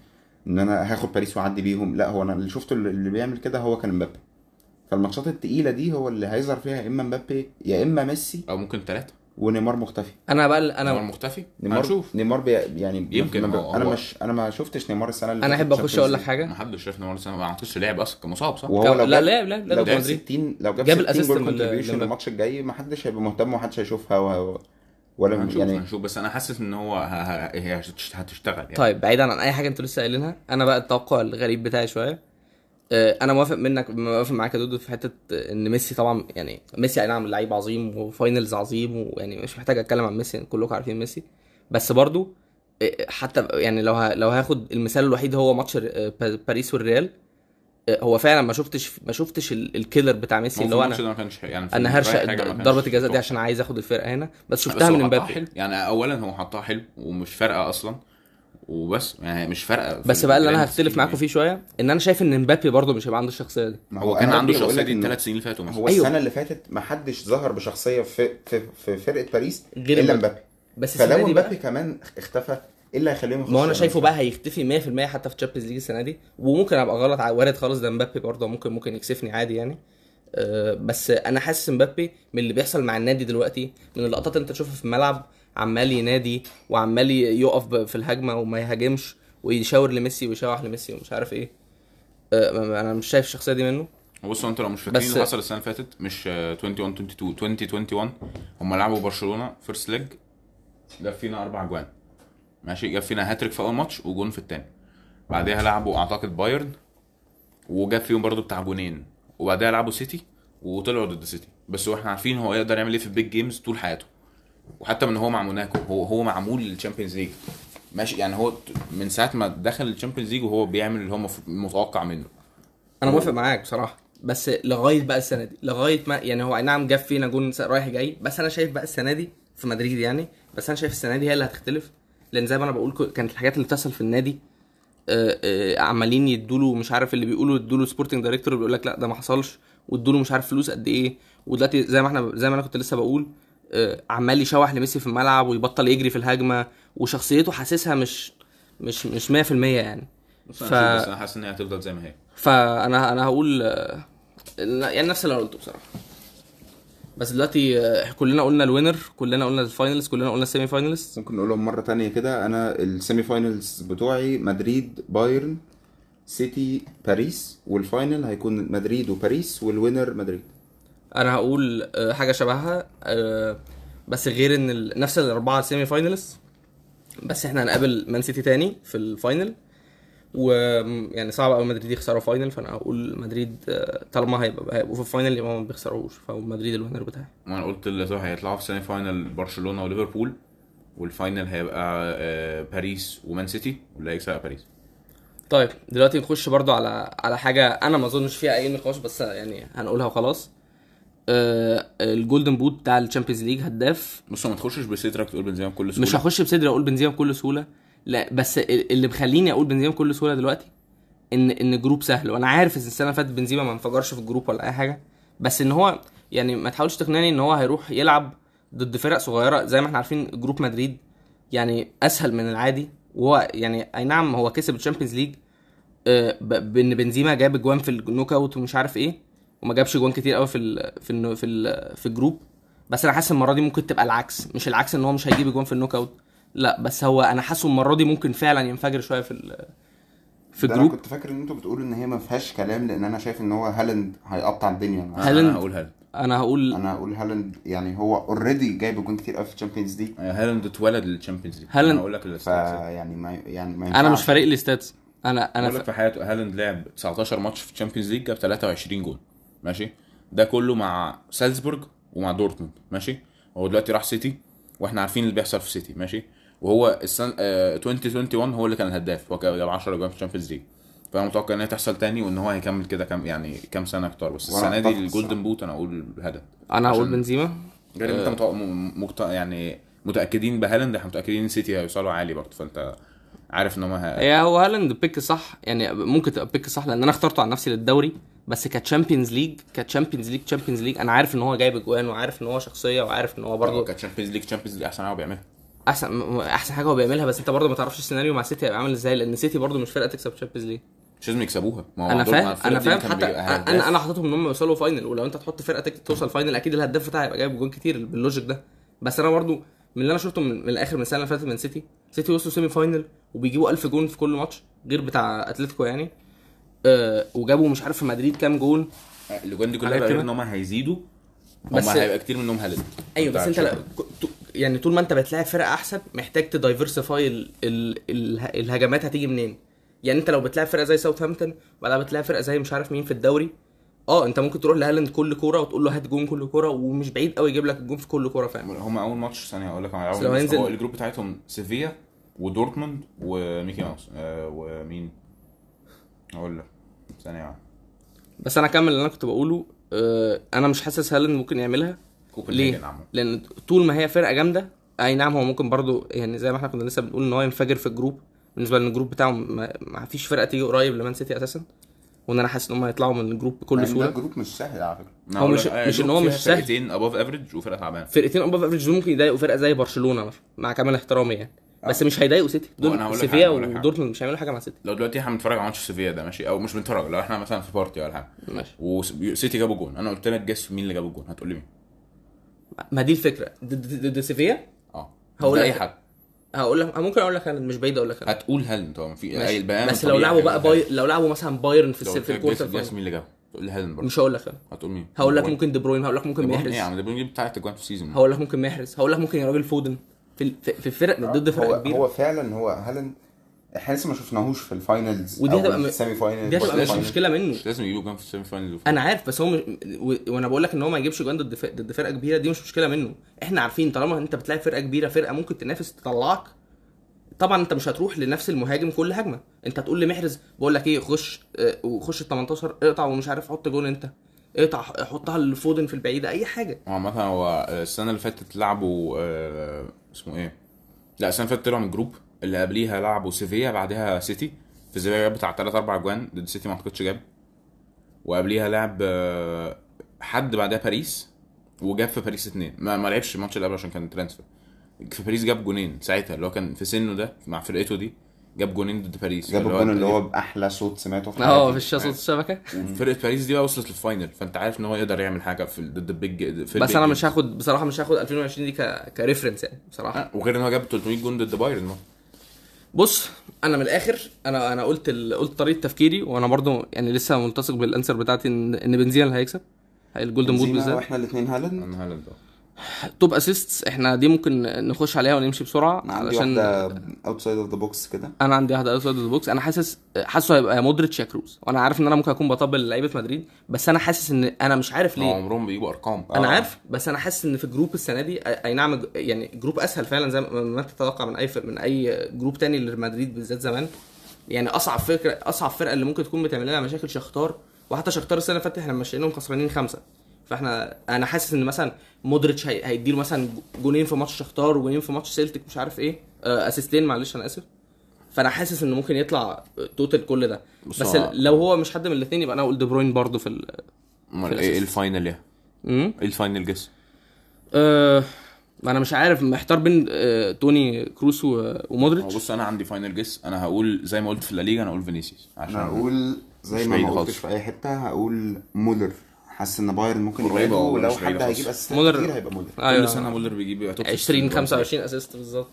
إن أنا هاخد باريس وأعدي بيهم. لا هو أنا اللي شفته اللي بيعمل كده هو كان مبابي. فالماتشات التقيلة دي هو اللي هيظهر فيها يا إما مبابي يا إما ميسي. أو ممكن ثلاثة ونيمار مختفي. أنا بقى نيمار أنا مختفي؟ نيمار هنشوف. نيمار be يعني يمكن ما- هو- أنا هو- مش أنا ما شفتش نيمار السنة اللي أنا أحب أخش أقول لك. حاجة. ما حدش شاف نيمار السنة. ما أعتقدش لعب أصلا كان مصاب صح؟ وهو لو لا لا لا لا لو جاب مدريد 60 لو جاب جاب 60 ال assist goal contribution. الماتش الجاي ما حدش هيبقى مهتم ومحدش هيشوفها و... ولا هنشوف يعني هنشوف. بس أنا حاسس إن هو هتشتغل يعني. طيب بعيدا عن أي حاجة أنتوا لسه قايلينها أنا بقى التوقع الغريب بتاعي شوية. آه، أنا موافق منك موافق معاك يا دودو في حتة إن ميسي طبعا يعني ميسي أي نعم لعيب عظيم و finals عظيم ويعني مش محتاج أتكلم عن ميسي كلكم عارفين ميسي. بس برضو آه، حتى يعني لو ه- لو هاخد المثال الوحيد هو ماتش آه، با- باريس والريال آه، هو فعلا ما شفتش ما شفتش ال- الكيلر بتاع ميسي اللي هو أنا ما كانش يعني أنا هرشق ضربة الجزاء دي. عشان عايز آخد الفرقة هنا بس بس شفتها هو من امبابي يعني اولا هو حطها حلو ومش فارقة أصلا. وبس يعني مش فارقة بس بقى اللي أنا هختلف معاكم يعني. فيه شوية إن أنا شايف إن امبابي برضه مش هيبقى عنده الشخصية دي ما هو كان عنده الشخصيه دي الثلاث سنين اللي فاتوا هو أيوه. السنة اللي فاتت ما حدش ظهر بشخصية في في, في فرقة باريس غير إلا مبابي. مبابي بس السنة فلو مبابي كمان اختفى إيه اللي هيخليهم ما أنا؟ شايفه بقى هيختفي 100% حتى في Champions League السنة دي وممكن أبقى غلط وارد خالص ده مبابي برضه ممكن ممكن يكسفني عادي يعني أه بس أنا حاسس مبابي من اللي بيحصل مع النادي دلوقتي من اللقطات اللي أنت تشوفها في الملعب عمال ينادي وعمال يقف في الهجمة وما يهاجمش ويشاور لميسي ويشوح لميسي ومش عارف إيه. أه أنا مش شايف الشخصية دي منه. بصوا أنتوا لو مش فاكرين اللي حصل السنة اللي فاتت مش آه، 21 22 2021 هم لعبوا برشلونة first leg جاب فينا أربع جوان. ماشي؟ جاب فينا هاتريك في أول ماتش وجون في الثاني بعدها لعبوا أعتقد بايرن وجاب فيهم برضو بتاع جونين. وبعدها لعبوا سيتي وطلعوا ضد سيتي. بس وإحنا عارفين هو يقدر يعمل إيه في ال big games طول حياته. وحتى من هو مع موناكو هو هو معمول لل Champions League. ماشي يعني هو من ساعة ما دخل ال Champions League وهو بيعمل اللي هو متوقع منه. أنا موافق معاك بصراحة بس لغاية بقى السنة دي لغاية ما يعني هو أي نعم جاب فينا جون رايح جاي بس أنا شايف بقى السنة دي في مدريد يعني بس أنا شايف السنة دي هي اللي هتختلف لأن زي ما أنا بقول كانت الحاجات اللي بتحصل في النادي آه، آه، عمالين يدوا مش عارف اللي بيقولوا يدوا له sporting director بيقول لك لا ده ما حصلش وادوا مش عارف فلوس قد إيه ودلوقتي زي ما إحنا زي ما أنا كنت لسه بقول عمال يشوح لميسي في الملعب ويبطل يجري في الهجمة وشخصيته حاسسها مش مش مش 100% يعني. بس ف- أنا بس أنا حاسس ان هي هتفضل زي ما هي. فأنا أنا هقول آه، يعني نفس اللي أنا قلته بصراحة. بس دلوقتي آه، كلنا قلنا ال winner كلنا قلنا ال finals كلنا قلنا ال semi-finals ممكن نقولهم مرة تانية كده. أنا ال semi-finals بتوعي مدريد بايرن سيتي باريس وال final هيكون مدريد وباريس وال winner مدريد. أنا هقول آه، حاجة شبهها آه، بس غير إن نفس الأربعة semi-finals بس إحنا هنقابل مان سيتي تاني في ال final ويعني صعب قوي مدريد يخسروا final فأنا هقول مدريد آه، طالما هيبقى هيبقوا في ال final يبقى ما بيخسروش فهقول مدريد ال winner بتاعي. وأنا قلت اللي هيطلعوا في semi-final برشلونة وليفربول وال final هيبقى باريس ومان سيتي واللي هيكسب باريس. طيب دلوقتي نخش برضو على على حاجة أنا ما أظنش فيها أي نقاش بس يعني هنقولها وخلاص. آه ال Golden Boot بتاع ال Champions League هداف. بص ما تخشش بصدرك تقول بنزيما بكل سهولة. مش هخش بصدري أقول بنزيما بكل سهولة. لا بس ال- اللي مخليني أقول بنزيما بكل سهولة دلوقتي إن إن group سهل. وأنا عارف إن السنة اللي فاتت بنزيما ما انفجرش في ال group ولا أي حاجة. بس إن هو يعني ما تحاولش تقنعني إن هو هيروح يلعب ضد فرق صغيرة زي ما إحنا عارفين group مدريد يعني أسهل من العادي. وهو يعني أي نعم هو كسب ال Champions League آه، بإن بنزيما جاب اجوان في ال knockout ومش عارف إيه. وما جابش اجوان كتير قوي في ال في ال في ال في الجروب. بس أنا حاسس المرة دي ممكن تبقى العكس. مش العكس إن هو مش هيجيب اجوان في ال knockout. لا بس هو أنا حاسه المرة دي ممكن فعلا ينفجر شوية في ال- في ده أنا ال group. كنت فاكر إن أنتوا بتقولوا إن هي ما فيهاش كلام لأن أنا شايف إن هو هالاند هيقطع الدنيا. أنا هالاند- هقول هالاند. أنا هقول أنا هقول هالاند. يعني هو already جايب جون كتير قوي في ال Champions League. هالاند اتولد لل Champions League. هالاند- أنا هقول لك ال stats. فيعني ما يعني ما أنا ينفعش. مش فارق لي stats أنا أنا أنا لك ف... في حياته هالاند لعب 19 ماتش في ال Champions League جاب 23 جول. ماشي؟ ده كله مع سالزبورج ومع دورتموند ماشي؟ هو دلوقتي راح سيتي وإحنا عارفين اللي بيحصل في سيتي ماشي؟ وهو السنة آه 2021 هو اللي كان الهداف هو كان جاب 10 جول في ال Champions League. فأنا متوقع إن هي تحصل تاني وإن هو هيكمل كده كام يعني كام سنة أكتر. بس السنة دي ال Golden. Boot أنا أقول هدف أنا هقول عشان- بنزيما. غير ان انت متوقع- م- مقت... يعني متأكدين بهالاند إحنا متأكدين إن سيتي هيوصلوا عالي برضه فأنت عارف إن هم. هي هو هالاند pick صح يعني ممكن تبقى pick صح لأن أنا اخترته عن نفسي للدوري بس ك Champions League ك Champions League Champions League أنا عارف إن هو جايب أجوان وعارف إن هو شخصية وعارف إن هو برضه برضه كانت Champions League Champions League أحسن حاجة بيعملها أحسن أحسن حاجة هو بيعملها بس أنت برضه ما تعرفش السيناريو مع سيتي هيبقى عامل إزاي لأن سيتي برضه مش فرقة تكسب Champions League مش لازم يكسبوها ما هو أنا فاهم أنا فاهم حتى. أنا أنا حاططهم إن هم يوصلوا final ولو أنت تحط فرقة توصل final أكيد الهداف بتاعها هيبقى جايب جون كتير بال logic ده بس أنا برضه من اللي أنا شفته من, من الآخر من السنة اللي فاتت من سيتي سيتي وصلوا semi-final وبيجيبوا 1000 جون في كل ماتش غير بتاع أتلتيكو يعني. آه وجابوا مش عارف في مدريد كام جون. الاجوان دي كلها غير. إن هم هيزيدوا بس- هم هيبقى كتير منهم هالاند أيوه بس أنت لأ يعني طول ما أنت بتلاعب فرقة أحسن محتاج ت diversify ال... ال... ال... الهجمات هتيجي منين؟ يعني أنت لو بتلاعب فرقة زي ساوثهامبتون وبعدها بتلاعب فرقة زي مش عارف مين في الدوري آه انت ممكن تروح لهالاند كل كوره وتقول له هات جون كل كوره ومش بعيد قوي يجيب لك الجون في كل كوره فاهم هم أول ماتش ثانية هقول لك لو هيلعبوا هينزل- هو ال group بتاعتهم سيفيا ودورتموند وميكي ماوس آه ومين؟ هقول لك ثانية بس أنا اكمل اللي أنا كنت بقوله آه أنا مش حاسس هالاند ممكن يعملها. ليه؟ لأن طول ما هي فرقة جامدة أي نعم هو ممكن برضو يعني زي ما إحنا كنا لسه بنقول إن هو ينفجر في ال group. بالنسبة لأن ال group بتاعه ما, ما فيش فرقة تيجي قريب لمان سيتي أساسا. وان أنا حاسس ان هم هيطلعوا من ال group بكل يعني ده سهولة. group مش سهل على فكرة. هو مش- آه، مش ال group هو مش سهل. فرقتين above average وفرقة تعبانة. فرقتين above average دول ممكن يضايقوا فرقة زي برشلونة مثلا مع كامل احترامي يعني. بس مش هيضايقوا سيتي. دول سيفيا. ودورتموند مش هيعملوا حاجة مع سيتي. لو دلوقتي إحنا بنتفرج على ماتش سيفيا ده ماشي؟ أو مش بنتفرج لو إحنا مثلا في party ولا حاجة. ماشي. وسيتي جابوا جون. أنا قلت لك guess مين اللي جاب الجون. هتقول لي مين؟ ما دي الفكرة. ضد سيفيا؟ آه. هقول اي حد هقول لك ممكن أقول لك هالاند مش بعيد أقول لك هالاند. هتقول هالاند هو في. اي البيان بس لو لعبوا بقى باي... لو لعبوا مثلا بايرن في الس- في ال quarter مين اللي جابه تقول لي هالاند برضه. مش هقول لك هالاند. هتقول مين؟ هقول لك ممكن دي بروين هقول لك ممكن إيه محرز يا عم دي بروين جاب بتاعت اجوان في ال season. هقول لك ممكن محرز هقول لك ممكن يا راجل فودن في في في فرق ضد فرق هو كبيرة. هو فعلا هو هالاند إحنا لسه ما شفناهوش في ال finals ودي هتبقى م- ال semi finals دي هتبقى مش. مشكلة منه مش لازم يجيبوا جون في ال semi final أنا عارف بس هو مش... و... وأنا بقول لك إن هو ما يجيبش جوان ضد. ضد فرقة كبيرة دي مش مشكلة منه إحنا عارفين طالما أنت بتلاعب فرقة كبيرة فرقة ممكن تنافس تطلعك طبعا أنت مش هتروح لنفس المهاجم كل هجمة أنت هتقول لمحرز بقول لك إيه خش آه، وخش ال 18 اقطع ومش عارف حط جون أنت اقطع حطها لفودن في البعيدة أي حاجة هو عامة هو السنة اللي فاتت لعبوا آه، اسمه إيه؟ لا السنة اللي فاتت طلعوا من group اللي قبليها لعبوا سيفيا بعدها سيتي. في سيفيا جاب بتاع 3 4 جوان ضد سيتي ما أعتقدش جاب. وقبليها لعب آه، حد بعدها باريس وجاب في باريس اتنين. ما, ما لعبش الماتش اللي قبله عشان كان transfer. في باريس جاب جونين ساعتها اللي هو كان في سنه ده مع فرقته دي جاب جونين ضد باريس. جاب الجون اللي هو بأحلى صوت سمعته في آه حياتي. في صوت الشبكه فرقه باريس دي بقى وصلت لل final فأنت عارف إن هو يقدر يعمل حاجة في ضد ال big في بس أنا. مش هاخد بصراحة مش هاخد 2020 دي ك... ك reference يعني بصراحة. آه، وغير إن هو جاب 300 جون ضد بايرن برضه. بص أنا من الآخر أنا أنا قلت ال... قلت طريقة تفكيري وأنا برضو يعني لسه ملتصق بال answer بتاعتي إن إن بنزيما اللي هيكسب ال golden boot بالذات. وإحنا الاثنين هالاند. أنا هالاند أه. top assists إحنا دي ممكن نخش عليها ونمشي بسرعة أنا عندي علشان واحدة outside of the box كده. أنا عندي واحدة outside the box أنا حاسس حاسه هيبقى يا مودريتش يا كروز وأنا عارف إن أنا ممكن أكون بطبل لعيبة مدريد بس أنا حاسس إن أنا مش عارف ليه. عمرهم بيجيبوا أرقام. أنا آه. عارف بس أنا حاسس إن في group السنة دي أي نعم يعني group أسهل فعلا زي ما ما تتوقع من أي من أي group تاني لمدريد بالذات زمان. يعني أصعب فكرة أصعب فرقة اللي ممكن تكون بتعمل لنا مشاكل شختار وحتى شختار السنة اللي فاتت إحنا ماشيينهم خسرانين خمسة. فاحنا أنا حاسس ان مثلا مودريتش هي... هيديله مثلا جونين في ماتش شختار وجونين في ماتش سيلتك مش عارف إيه آه، اسيستين معلش أنا اسف فانا حاسس انه ممكن يطلع total كل ده بس لو هو مش حد من الاثنين يبقى أنا أقول دي بروين برضه في ال... أمال إيه. ال final إيه؟ امم إيه ال final guess؟ أه أنا مش عارف محتار بين آه، توني كروس و- هو ومودريتش بص أنا عندي final guess أنا هقول زي ما قلت في الليجا أنا هقول فينيسيوس عشان أنا هقول زي ما ما. قلتش في أي حتة هقول مولر حاسس إن بايرن ممكن والله، ولو حد. هيجيب أسيستات مولر- كتير هيبقى مولر. كل أيوه سنة مولر بيجيب يبقى top 20 assist. 25 assist بالظبط.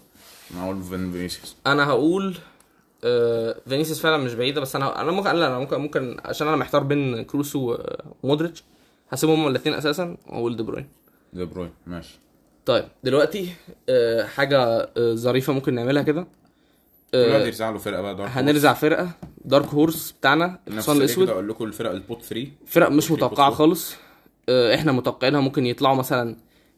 أنا هقول فين- فينيسيوس. أنا هقول آه، فينيسيوس فعلا مش بعيدة بس أنا أنا ممكن لا أنا ممكن ممكن عشان أنا محتار بين كروس ومودريتش هسيبهم هما الاثنين أساسا وأقول دي بروين. دي بروين. ماشي. طيب دلوقتي آه، حاجة آه، ظريفة ممكن نعملها كده. كل آه، يرزع له فرقة بقى dark هنرزع فرقة. dark horse بتاعنا الحصان الأسود. أقول لكم الفرق ال pot 3 فرق مش متوقعة. خالص. آه، إحنا متوقعينها ممكن يطلعوا مثلا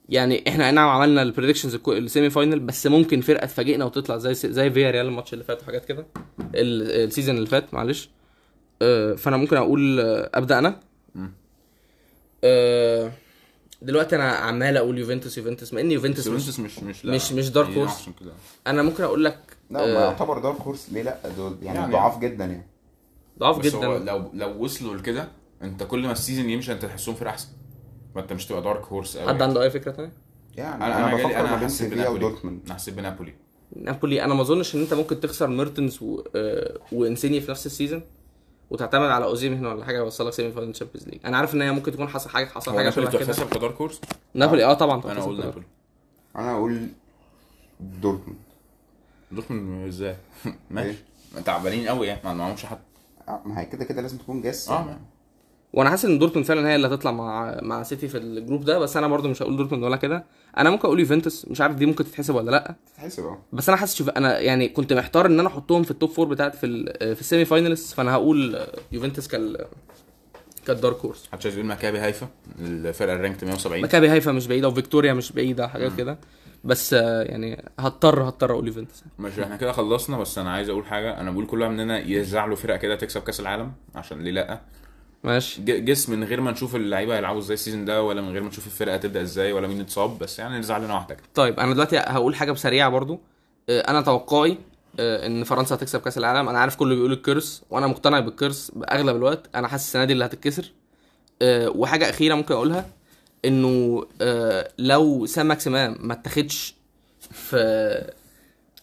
يعني إحنا نعم عملنا ال predictions ال semi final بس ممكن فرقة تفاجئنا وتطلع زي زي فيا ريال الماتش اللي فات وحاجات كده. ال- ال season اللي فات معلش. آه، فأنا ممكن أقول آه، أبدأ أنا. دلوقتي أنا عمال أقول يوفنتوس يوفنتوس. مع إن يوفنتوس مش يوفنتوس مش مش لا مش- مش dark يعني horse. عشان كده. أنا ممكن أقول لك لا ما آه، يعتبر dark horse ليه لا؟ دول يعني, يعني- ضعاف جدا يعني. ضعاف بس هو جدا لو لو وصلوا لكده انت كل ما ال season يمشي انت تحسهم فرقه أحسن. ما انت مش تبقى dark horse قوي حد عنده أي فكرة تانية؟ يعني أنا أنا, بفكر ما أنا سيفيا بنابولي أنا حسيت بنابولي نابولي أنا ما أظنش إن أنت ممكن تخسر ميرتنز و... آه، وإنسيني في نفس ال season وتعتمد على أوزيمهن ولا حاجة يوصلك semi final Champions League أنا عارف إن هي ممكن تكون حصل حاجة حصل هو حاجة نابولي شبه كده. تحسب ك dark horse نابولي آه طبعا أنا أقول. نابولي. أنا أقول دورتموند. دورتموند إزاي؟ *laughs* ماشي. إيه؟ تعبانين قوي يعني ما معهمش حد. آه، ما هي كده كده لازم تكون guess آه وأنا حاسس ان دورتموند فعلا هي اللي هتطلع مع مع سيتي في ال group ده بس أنا برضو مش هقول دورتموند ولا كده. أنا ممكن أقول يوفنتوس مش عارف دي ممكن تتحسب ولا لأ. تتحسب آه. بس أنا حاسس شوف أنا يعني كنت محتار ان أنا احطهم في ال top four بتاعتي في ال- في ال semi finalist فانا هقول يوفنتوس كال كال dark horse حد شايف مكابي هيفا الفرقة ال ranked 170 مكابي هيفا مش بعيدة وفيكتوريا مش بعيدة حاجات كده. بس آه، يعني هضطر هضطر أقول يوفنتوس ماشي إحنا كده خلصنا. بس أنا عايز أقول حاجة. أنا بقول كل واحد مننا يرزع له فرقة كده تكسب كأس العالم عشان ليه لأ؟ ماشي. guess من غير ما نشوف اللعيبة هيلعبوا إزاي ال season ده ولا من غير ما نشوف الفرقة هتبدأ إزاي ولا مين اتصاب. بس يعني نرزع لنا واحدة كده. طيب أنا دلوقتي هقول حاجة بسريعه برضو. آه، أنا توقعي آه، إن فرنسا هتكسب كأس العالم. أنا عارف كله بيقول ال curse وأنا مقتنع بال curse بأغلب الوقت. أنا حاسس السنة دي اللي هتتكسر. وحاجة أخيرة ممكن أقولها. إنه آه، لو سام ماكسيمان ما اتاخدش في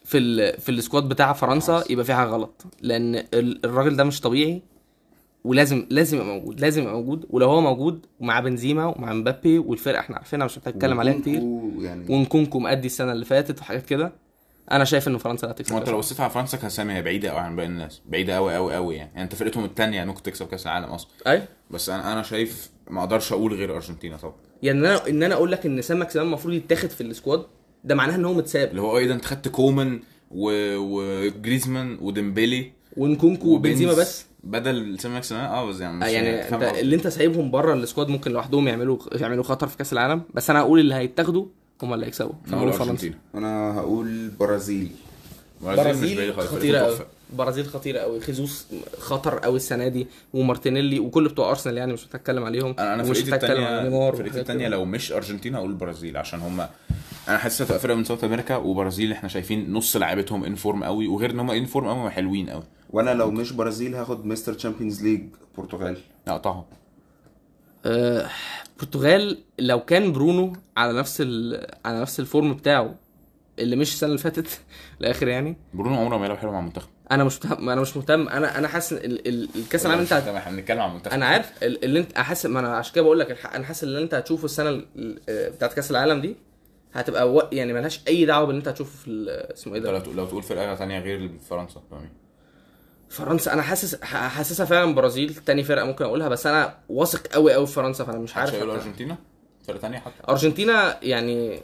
في ال... في ال squad بتاع فرنسا يبقى في حاجة غلط. لأن ال- الراجل ده مش طبيعي ولازم لازم يبقى موجود لازم يبقى موجود. ولو هو موجود ومع بنزيما ومع مبابي والفرقه إحنا عارفينها مش محتاج اتكلم عليها كتير. يعني ونكونكو مأدي السنة اللي فاتت وحاجات كده. أنا شايف ان فرنسا اللي هتكسب ما أنت لو بصيت على فرنسا كسامي هي بعيدة قوي عن باقي الناس بعيدة قوي قوي قوي يعني. يعني أنت فرقتهم الثانية ممكن تكسب كأس العالم أصلا. اي بس أنا أنا شايف ما أقدرش أقول غير أرجنتينا طبعا. يعني أنا إن أنا أقول لك إن سام ماكسيمان المفروض يتاخد في ال squad ده معناه إن هو متساب اللي هو إيه ده أنت خدت كومان و... وجريزمان وديمبلي ونكونكو وبنزيما بس. بدل سامي ماكسيمان آه بس يعني مش آه يعني أنت. اللي أنت سايبهم بره ال squad ممكن لوحدهم يعملوا يعملوا خطر في كأس العالم بس أنا هقول اللي هيتاخدوا هم اللي هيكسبوا. أنا هقول فرنسا أنا هقول برازيل. برازيل مش بعيدة خالص، خطيرة قوي برازيل خطيره قوي خيزوس خطر قوي السنة دي ومارتينيلي وكل بتوع أرسنال يعني مش هتكلم عليهم أنا أنا فرقتي هتكلم الثانية نيمار فرقتي الثانية. لو مش أرجنتينا أقول البرازيل عشان هم أنا حاسس هتبقى فرقة من South أمريكا وبرازيل إحنا شايفين نص لعيبتهم in form قوي وغير إن هم in form قوي حلوين قوي. وأنا لو مش برازيل هاخد Mister Champions League برتغال. لا طبعا آه، البرتغال لو كان برونو على نفس ال... على نفس ال form بتاعه اللي مش السنة اللي فاتت *laughs* الآخر يعني. برونو عمره ما يلعب حلو مع المنتخب. أنا مش مهتم أنا مش مهتم. أنا أنا حاسس إن ال... ال... الكأس العالم أنت إحنا بنتكلم عن المنتخب. أنا عارف ال- اللي انت حاسس ما أنا عشان كده بقول لك أنا حاسس اللي أنت هتشوفه السنة ال- ال- بتاعت كأس العالم دي هتبقى و... يعني ملهاش أي دعوة باللي أنت هتشوفه في اسمه إيه لو ده تقول- لو تقول فرقة ثانية غير فرنسا تبقى مين؟ فرنسا. أنا حاسس حاسسها فعلا برازيل تاني فرقة ممكن أقولها بس أنا واثق قوي قوي في فرنسا فأنا مش عارف. أرجنتينا؟ فرقة ثانية حتى؟ أرجنتينا يعني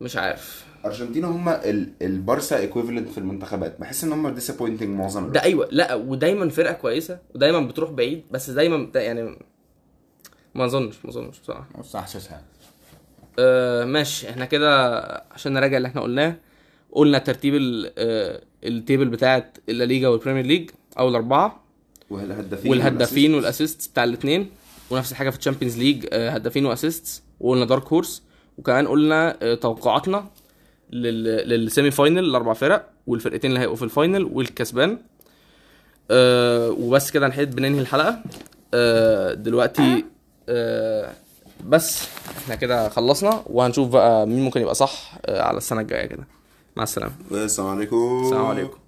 مش عارف. ارجنتينا هم ال- البارسا equivalent في المنتخبات. بحس إن هم disappointing معظم الوقت. ده أيوه لا ودايما فرقة كويسة ودايما بتروح بعيد بس دايما يعني ما أظنش ما أظنش بصراحة. بس احساسها آه ماشي إحنا كده عشان نراجع اللي إحنا قلناه قلنا ترتيب آه ال table بتاعت الليجا وال Premier League اول اربعه والهدافين والهدافين وال assists بتاع الاثنين ونفس الحاجة في ال Champions League آه، هدافين و assists وقلنا dark horse وكمان قلنا آه، توقعاتنا. لل semi-final الاربع فرق والفرقتين اللي هيبقوا في ال final والكسبان. أه وبس كده نحب بننهي الحلقة. أه دلوقتي أه بس إحنا كده خلصنا وهنشوف بقى مين ممكن يبقى صح آه، على السنة الجاية كده. مع السلامة. السلام عليكم. السلام عليكم.